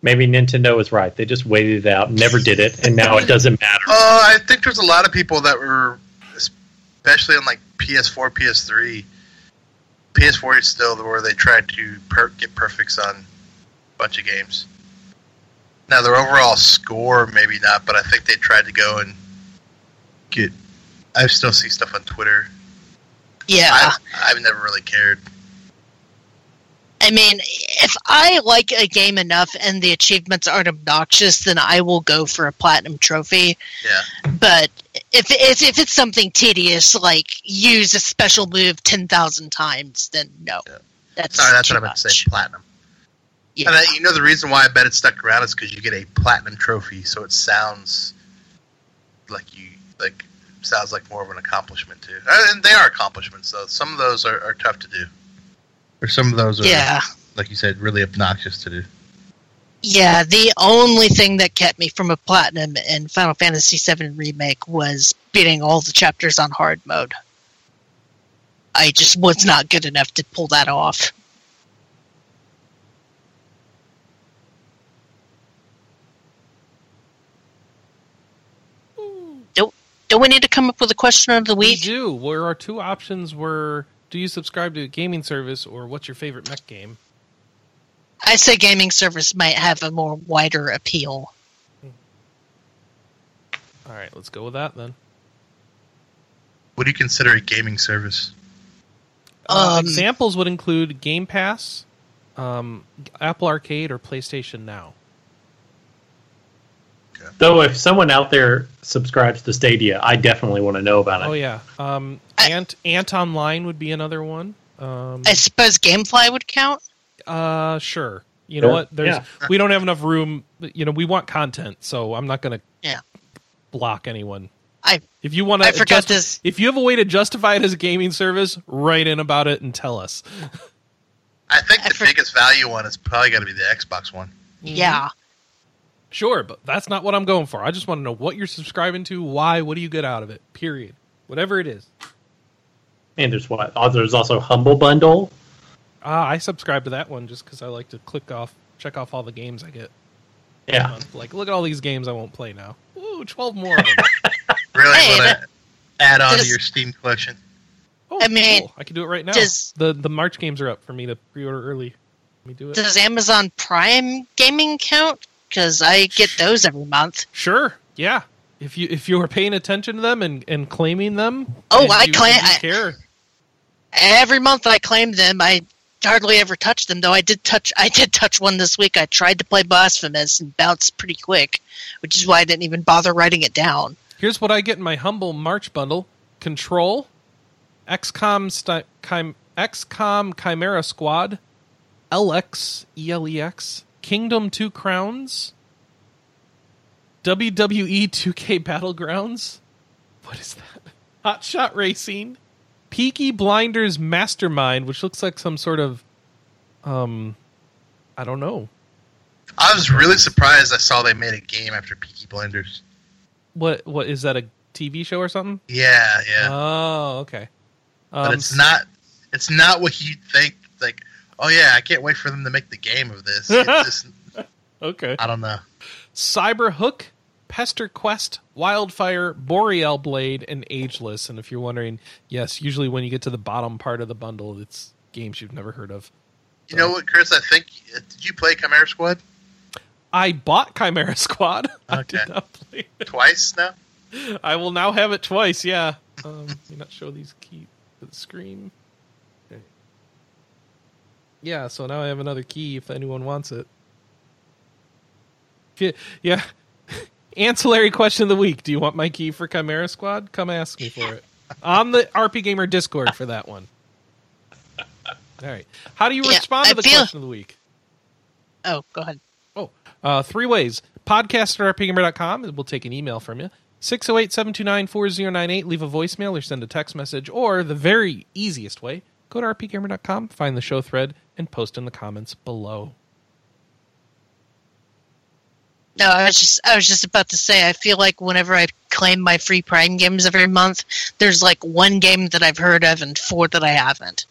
Maybe Nintendo was right; they just waited it out, never did it, and now it doesn't matter. Oh, I think there's a lot of people that were, especially on like PS4, PS3. PS4 is still where they tried to per- get perfects on a bunch of games. Now their overall score, maybe not, but I think they tried to go and get. I still see stuff on Twitter. Yeah, I, I've never really cared. I mean, if I like a game enough and the achievements aren't obnoxious, then I will go for a platinum trophy. Yeah. But if if, if it's something tedious, like use a special move ten thousand times, then no. Yeah. That's Sorry, that's what I meant to say. Platinum. Yeah. And that, you know the reason why I bet it stuck around is because you get a platinum trophy, so it sounds like you like sounds like more of an accomplishment too. Uh, And they are accomplishments, though. Some of those are, are tough to do, or some of those are, yeah. like you said, really obnoxious to do. Yeah, the only thing that kept me from a platinum in Final Fantasy VII Remake was beating all the chapters on hard mode. I just was not good enough to pull that off. Don't we need to come up with a question of the week? We do. Where our two options were: Do you subscribe to a gaming service, or what's your favorite mech game? I say gaming service might have a more wider appeal. All right, let's go with that then. What do you consider a gaming service? Uh, Um, examples would include Game Pass, um, Apple Arcade, or PlayStation Now. Though, if someone out there subscribes to Stadia, I definitely want to know about it. Oh yeah, um, I- Ant Ant Online would be another one. Um, I suppose GameFly would count. Uh, sure. You know Sure, what? There's yeah. we don't have enough room. You know, we want content, so I'm not going to Yeah. block anyone. I- if you want I to forgot this. If you have a way to justify it as a gaming service, write in about it and tell us. I think I the for- biggest value one is probably got to be the Xbox one. Yeah. Sure, but that's not what I'm going for. I just want to know what you're subscribing to, why, what do you get out of it? Period. Whatever it is. And there's what? Oh, there's also Humble Bundle. Ah, I subscribe to that one just because I like to click off, check off all the games I get. Yeah. Like, look at all these games I won't play now. Ooh, 12 more of them. Really Hey, want to add on to your Steam collection? Oh, I mean, cool. I can do it right now. does- the the March games are up for me to pre-order early. Let me do it. Does Amazon Prime gaming count? Because I get those every month. Sure. Yeah. If you if you are paying attention to them and, and claiming them. Oh, I you, claim- you I- care. Every month I claim them. I hardly ever touch them, though. I did touch. I did touch one this week. I tried to play Blasphemous and bounced pretty quick, which is why I didn't even bother writing it down. Here's what I get in my humble March bundle: Control, XCOM, sti- Chim- XCOM Chimera Squad, LX ELEX, Kingdom Two Crowns, WWE 2K Battlegrounds. What is that? Hot Shot Racing, Peaky Blinders Mastermind, which looks like some sort of, um, I don't know. I was really surprised I saw they made a game after Peaky Blinders. What what is that a TV show or something? Yeah, yeah. Oh, okay. but Um, it's not. It's not what you think. Like, oh yeah, I can't wait for them to make the game of this. It's just, Okay. I don't know. Cyber Hook, Pester Quest, Wildfire, Boreal Blade, and Ageless. And if you're wondering, yes, usually when you get to the bottom part of the bundle, it's games you've never heard of. You know what, Chris? I think did you play Chimera Squad I bought Chimera Squad. I Okay. did not play it. twice now? I will now have it twice, yeah. Um, let me not show these key to the screen. Okay. Yeah, so now I have another key if anyone wants it. Yeah. Ancillary question of the week. Do you want my key for Chimera Squad? Come ask me for it. On the RPGamer Discord for that one. All right. How do you Yeah, respond to the feel- question of the week? Oh, go ahead. Oh, uh, three ways. Podcast at rpgamer.com. We'll take an email from you. 608 729 4098. Leave a voicemail or send a text message. Or the very easiest way, go to rpgamer.com, find the show thread, and post in the comments below. No, I was just I was just about to say I feel like whenever I claim my free Prime games every month, there's like one game that I've heard of and four that I haven't.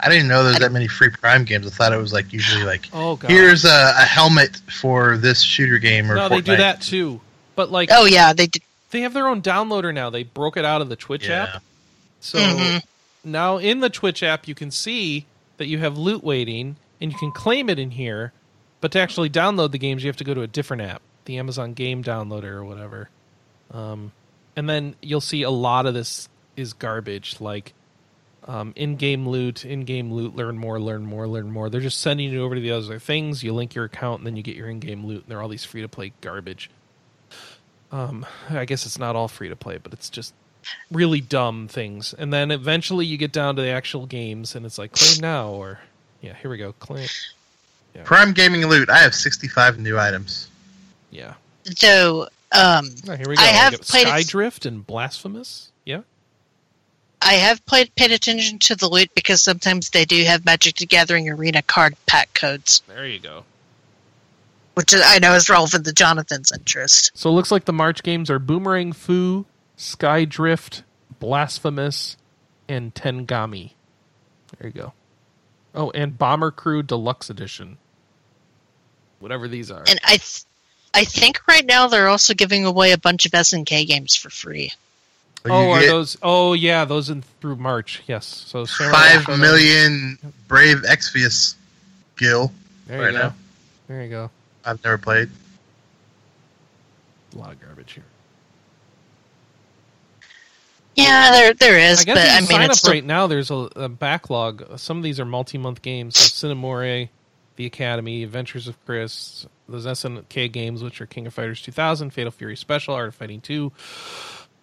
I didn't know there was that many free Prime games. I thought it was like usually like Oh, God. here's a, a helmet for this shooter game or no, they do that too. But, like, Oh yeah, they did. they have their own downloader now. They broke it out of the Twitch Yeah. app. So Mhm. now in the Twitch app, you can see that you have loot waiting and you can claim it in here. But to actually download the games, you have to go to a different app, the Amazon Game Downloader or whatever. Um, and then you'll see a lot of this is garbage. Like um, in-game loot, in-game loot, learn more, learn more, learn more. They're just sending you over to the other things. You link your account, and then you get your in-game loot. And they're all these free-to-play garbage. Um, I guess it's not all free-to-play, but it's just really dumb things. And then eventually you get down to the actual games, and it's like claim now, or yeah, here we go, claim. Prime Gaming Loot. I have 65 new items. Yeah, So, um, oh, here we go. I We have got played Skydrift and Blasphemous. Yeah, I have played paid attention to the loot because sometimes they do have Magic the Gathering Arena card pack codes, there you go. which I know is relevant to Jonathan's interest. So it looks like the March games are Boomerang Fu, Skydrift, Blasphemous, and Tengami. There you go. Oh, and Bomber Crew Deluxe Edition. Whatever these are. And I, th- I think right now they're also giving away a bunch of SNK games for free. oh, are those? Oh, yeah, those in through March. Yes. So five million five Brave Exvius Gil. There you right go. now. There you go. I've never played. A lot of garbage here. Yeah, there there is, I guess but I mean sign it's up still, right now. There's a, a backlog. Some of these are multi-month games. So Cinemore, The Academy, Adventures of Chris, those SNK games, which are King of Fighters 2000, Fatal Fury Special, Art of Fighting 2,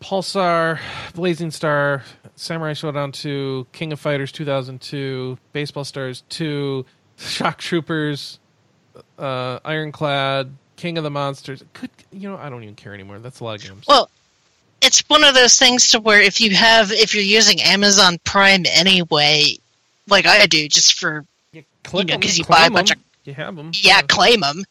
Pulstar, Blazing Star, Samurai Shodown 2, King of Fighters 2002, Baseball Stars 2, Shock Troopers, uh, Ironclad, King of the Monsters. Could you know? I don't even care anymore. That's a lot of games. well, it's one of those things to where if you have if you're using Amazon Prime anyway, like I do, just for you click know, 'em, 'cause you buy a bunch 'em, you have them. yeah, claim them.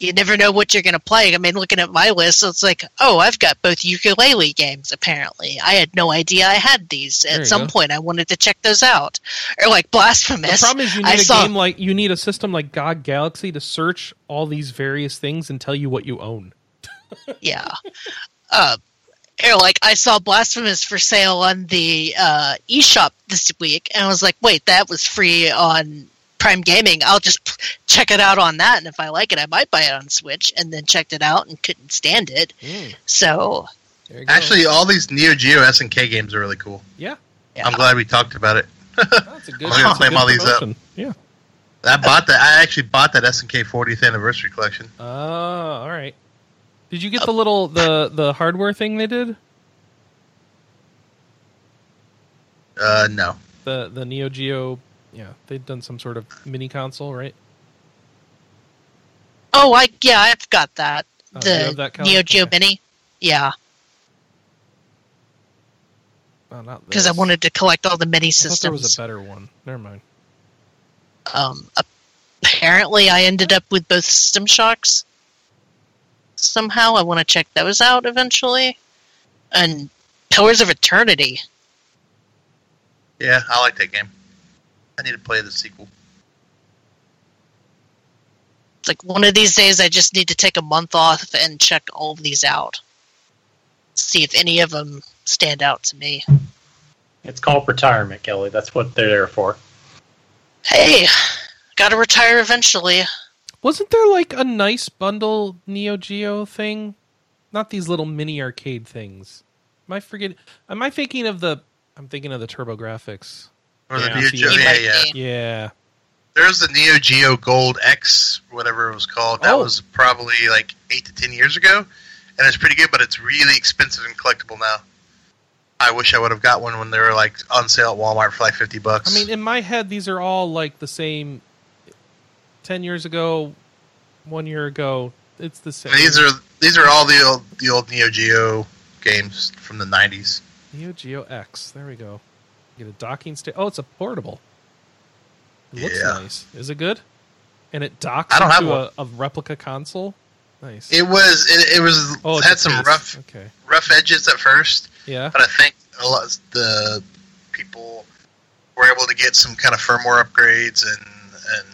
You never know what you're going to play. I mean, looking at my list, it's like, oh, I've got both ukulele games. Apparently, I had no idea I had these. There At some go. point, I wanted to check those out, or like Blasphemous. The problem is you need a saw- game like you need a system like GOG Galaxy to search all these various things and tell you what you own. yeah. Uh, or like I saw Blasphemous for sale on the uh, eShop this week, and I was like, wait, that was free on Prime Gaming. I'll just p- check it out on that, and if I like it, I might buy it on Switch. And then checked it out and couldn't stand it. So There you go. Actually, all these Neo Geo SNK games are really cool. yeah, yeah. I'm glad we talked about it. that's a good. I'm gonna that's a claim all these up. Yeah. I bought that. I actually bought that SNK 40th anniversary collection. Oh, all right. Did you get the little the the hardware thing they did? Uh, no. The the Neo Geo. Yeah, they'd done some sort of mini console, right? Oh, I yeah, I've got that. Oh, the that Neo Geo okay. Mini. Yeah, Oh, because I wanted to collect all the mini I thought there was a better one. Never mind. um, apparently I ended up with both System Shocks. Somehow I want to check those out eventually. And Pillars of Eternity. Yeah, I like that game. I need to play the sequel. It's like one of these days I just need to take a month off and check all of these out. See if any of them stand out to me. It's called retirement, Kelley. That's what they're there for. Hey, gotta retire eventually. Wasn't there like a nice bundle Neo Geo thing? Not these little mini arcade things. Am I forgetting? Am I thinking of the? I'm thinking of the TurboGrafx. Or the Yeah. Neo Geo. You Yeah, yeah. Yeah. There's the Neo Geo Gold X, whatever it was called. That Oh. was probably like eight to ten years ago, and it's pretty good, but it's really expensive and collectible now. I wish I would have got one when they were like on sale at Walmart for like fifty bucks. I mean, in my head, these are all like the same. Ten years ago, one year ago, it's the same. these are these are all the old the old Neo Geo games from the '90s. Neo Geo X. There we go. Get a docking station. Oh, it's a portable. It looks Yeah. nice. Is it good? And it docks I don't have a, a replica console. Nice. It was it, it was oh, it's had some case. rough Okay. rough edges at first, Yeah. but I think a lot of the people were able to get some kind of firmware upgrades and and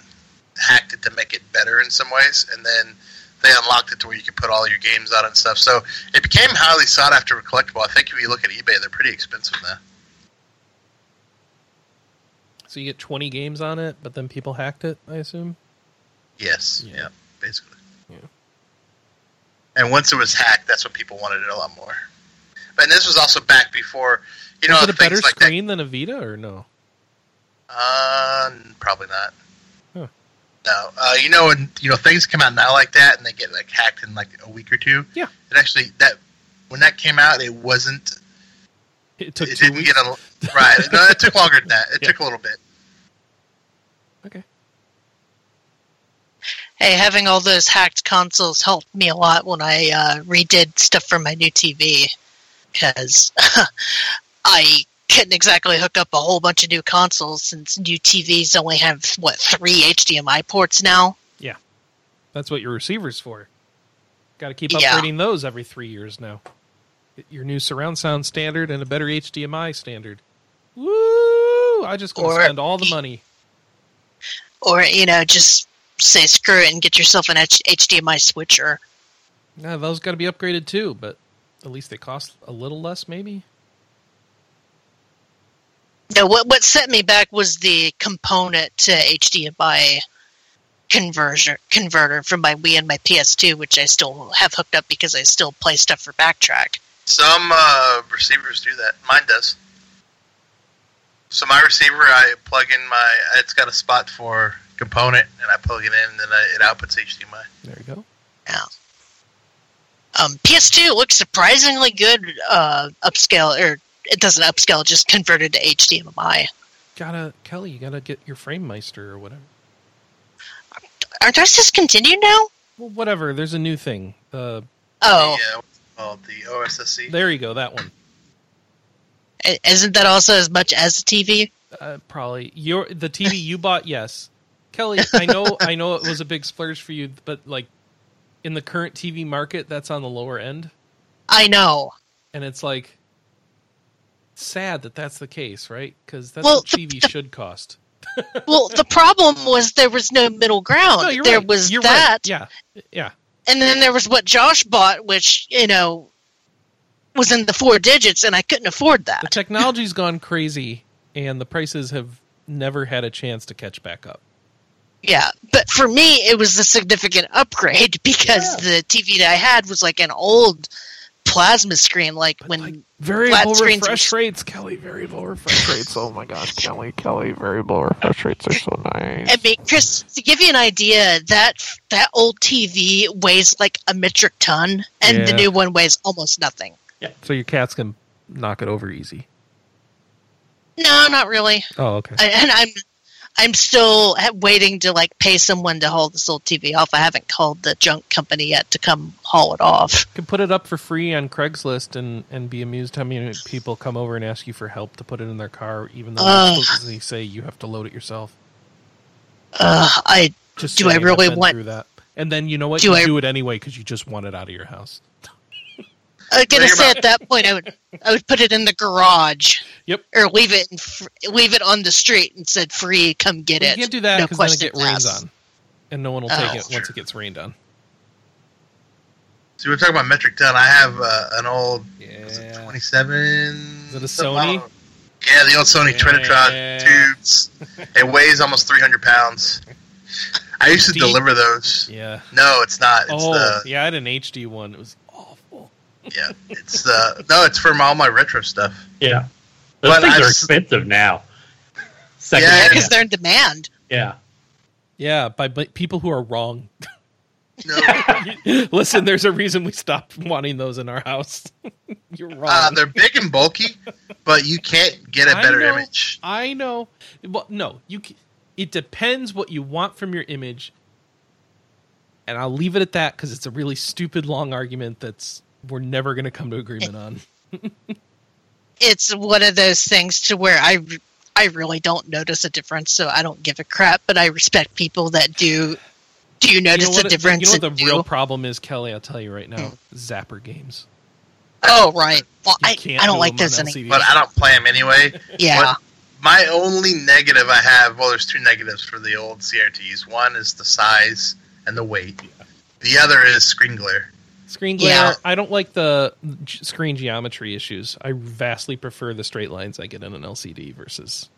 hacked it to make it better in some ways, and then they unlocked it to where you could put all your games on it and stuff. So it became highly sought after collectible. I think if you look at eBay, they're pretty expensive now. So you get 20 games on it, but then people hacked it, I assume. Yes, Yeah. yeah, basically. Yeah. And once it was hacked, that's when people wanted it a lot more. And this was also back before, you know, Is it a better like screen than a Vita or no? Uh, probably not. Huh. No, uh, you know, when you know things come out now like that, and they get like hacked in like a week or two. Yeah. It actually that when that came out, it wasn't. It took it two didn't weeks. get a right. No, it took longer than that. It Yeah. took a little bit. Okay. Hey, having all those hacked consoles helped me a lot when I uh, redid stuff for my new TV because I couldn't exactly hook up a whole bunch of new consoles since new TVs only have what three HDMI ports now. Yeah, that's what your receiver's for. Got to keep Yeah. upgrading those every three years now. Get Your new surround sound standard and a better HDMI standard. Woo! I just gonna Or- spend all the money. Or you know, just say screw it and get yourself an H- HDMI switcher. Yeah, those got to be upgraded too, but at least they cost a little less, maybe. No, what what set me back was the component to HDMI conversion converter from my Wii and my PS2, which I still have hooked up because I still play stuff for Backtrack. Some uh, receivers do that. Mine does. So my receiver, I plug in my. It's got a spot for component, and I plug it in, and then I, it outputs HDMI. There you go. Um, PS2 looks surprisingly good. Uh, upscale or it doesn't upscale, it just converted to HDMI. Gotta Kelley, you gotta get your Framemeister or whatever. Aren't those discontinued now? Well, whatever. There's a new thing. Uh, Oh, The, uh, what's it called the OSSC. there you go. That one. isn't that also as much as the TV? Uh, probably your the TV you bought. Yes, Kelley. I know. I know it was a big splurge for you, but like in the current TV market, that's on the lower end, I know. and it's like sad that that's the case, right? Because that's Well, what TV should cost. Well, the problem was there was no middle ground. No, there right. was You're that, Right. Yeah, yeah. and then there was what Josh bought, which you know was in the four digits, and I couldn't afford The that. technology's gone crazy, and the prices have never had a chance to catch back up. Yeah, but for me, it was a significant upgrade because Yeah. the TV that I had was like an old plasma screen, like But, when like, flat variable refresh are- rates, Kelley. Variable refresh rates. Oh my gosh, Kelley, Kelley. Variable refresh rates are so nice. I mean, Chris, to give you an idea, that that old TV weighs like a metric ton, and the new one weighs almost nothing. Yeah. So your cats can knock it over easy. No, not really. Oh, okay. I, and I'm I'm still waiting to like pay someone to haul this old TV off. I haven't called the junk company yet to come haul it off. You can put it up for free on Craigslist and, and be amused how many people come over and ask you for help to put it in their car, even though Ugh. they say you have to load it yourself. Uh, I Just Do I really want- through that? And then you know what? Do you I- do it anyway because you just want it out of your house. I was gonna say at that point I would I would put it in the garage. Yep. Or leave it in, fr- leave it on the street and said free, come get Well, it. you can't do that No because then it questions get rains on, and no one will take Oh. it once it gets rained on. So we're talking about metric ton. I have uh, an old was it Yeah. 27. Is it a Sony? don't. Yeah, the old Sony Yeah. Trinitron tubes. It weighs almost 300 pounds. I used to Deep. deliver those. Yeah. No, it's not. It's oh, the yeah. I had an HD one. It was awful. Yeah. It's the no. It's from all my retro stuff. Yeah. Those But things I've are expensive now. Second Yeah, Yeah, because they're in demand. yeah. Yeah, by, by people who are wrong. No, Listen, there's a reason we stopped wanting those in our house. You're wrong. uh, they're big and bulky, but you can't get a better know. image. I know. Well, no, you. ca- It depends what you want from your image, and I'll leave it at that because it's a really stupid long argument that's we're never going to come to agreement on. It's one of those things to where I I really don't notice a difference, so I don't give a crap. But I respect people that do. Do you You know notice a difference? You know what the and do- real problem is, Kelley? I'll tell you right now. Mm. Zapper games. Oh right. Well, I, I don't do like them those any. LCD. But I don't play them anyway. Yeah. What- My only negative I have, well, there's two negatives for the old CRTs. One is the size and the weight. The other is screen glare. Screen glare. Yeah. I don't like the screen geometry issues. I vastly prefer the straight lines I get in an LCD versus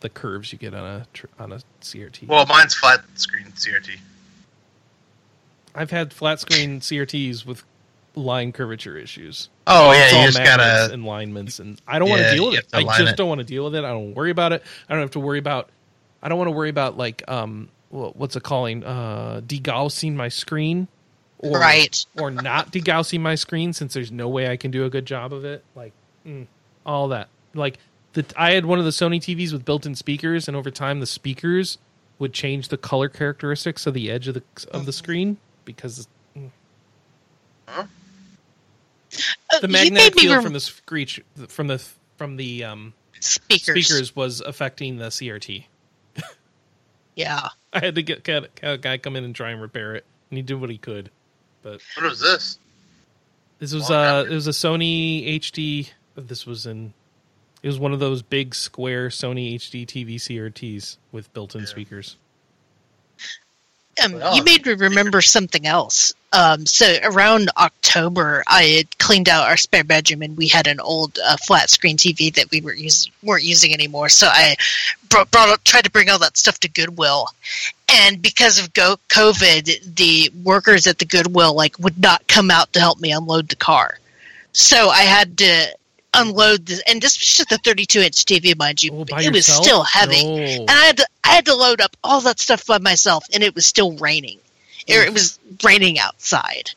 the curves you get on a on a CRT. Well, mine's flat screen CRT. I've had flat screen CRTs with line curvature issues. Oh It's yeah, all you just magnets gotta. and alignments, and I don't want to deal with it. I just it. don't want to deal with it. I don't worry about it. I don't have to worry about. I don't want to worry about like um, what's it calling? Uh, degaussing my screen, or Right. or not degaussing my screen since there's no way I can do a good job of it. Like mm, all that. Like the I had one of the Sony TVs with built-in speakers, and over time the speakers would change the color characteristics of the edge of the of the screen because Uh, the magnetic field rem- from the screech from the from the um, speakers. speakers was affecting the CRT. Yeah. I had to get, get a guy come in and try and repair it, and he did what he could. But What was this? this was uh, it was a Sony HD. This was in. It was one of those big square Sony HD TV CRTs with built-in Yeah. speakers. Um, you made me remember something else. Um, so around October, I had cleaned out our spare bedroom, and we had an old uh, flat screen TV that we were use, weren't using anymore. So I brought, brought up, tried to bring all that stuff to Goodwill, and because of go- COVID, the workers at the Goodwill like would not come out to help me unload the car. So I had to unload this, and this was just a 32 inch TV, mind you. Oh, it was still heavy No. and I had to I had to load up all that stuff by myself, and it was still raining. It, it was raining outside,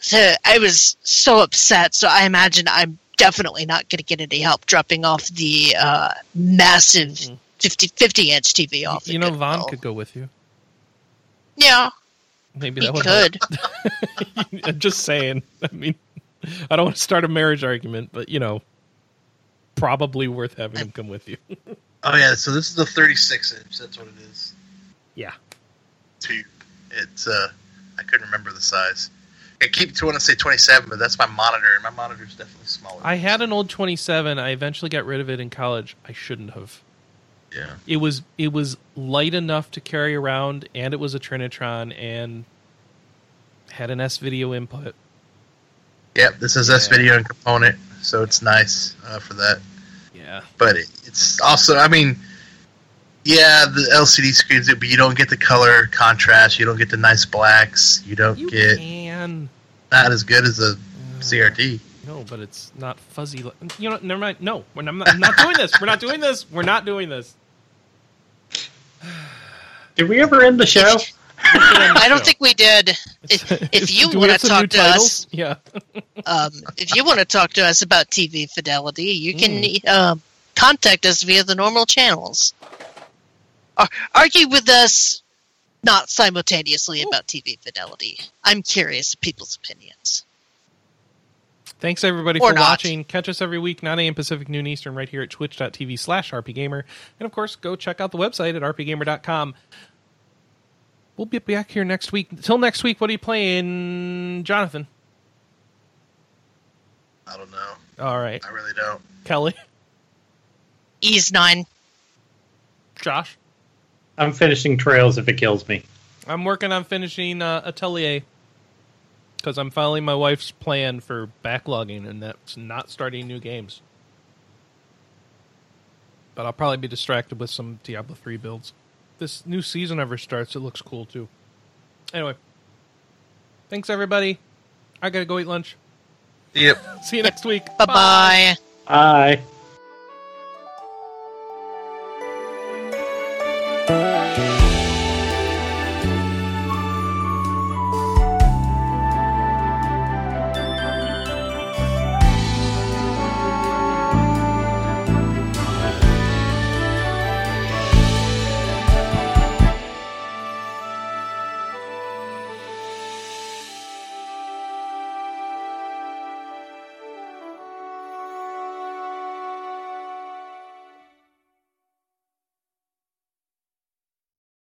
so I was so upset. So I imagine I'm definitely not going to get any help dropping off the uh, massive Mhm. 50, 50 inch TV off. you know, Vaughn could go with you. Yeah, Maybe he that would. could. I'm just saying. I mean, I don't want to start a marriage argument, but you know, probably worth having him come with you. Oh yeah, so this is the 36 inch. That's what it is. Yeah. Tube. It's uh, I couldn't remember the size. I keep want to say 27, but that's my monitor, and my monitor's definitely smaller. I had an old 27. I eventually got rid of it in college. I shouldn't have. yeah. It was it was light enough to carry around, and it was a Trinitron, and had an S video input. Yep, this is S Yeah. video and component, so it's nice uh, for that. Yeah, But it, it's also, I mean, yeah, the LCD screens it, but you don't get the color contrast. You don't get the nice blacks. You don't you get can. not as good as a CRT. No, but it's not fuzzy. li- You know, never mind. No, we're not, I'm not doing this. We're not doing this. We're not doing this. Did we ever end the show? I don't think we did. If, if you want to have some new talk to us, yeah. um, if you want to talk to us about TV fidelity, you can um, contact us via the normal channels. Or argue with us, not simultaneously about TV fidelity. I'm curious of people's opinions. Thanks everybody Or for not. watching. Catch us every week, 9 a.m. Pacific, noon Eastern, right here at twitch.tv slash rpgamer. And of course, go check out the website at rpgamer.com. We'll be back here next week. Till next week, what are you playing, Jonathan? I don't know. All right. I really don't. Kelley, Ys nine. Josh. I'm finishing Trails if it kills me. I'm working on finishing uh, Atelier because I'm following my wife's plan for backlogging, and that's not starting new games. But I'll probably be distracted with some Diablo 3 builds. This new season ever starts, it looks cool too. Anyway, thanks everybody. I gotta go eat lunch. Yep. See you next week. Bye bye. Bye.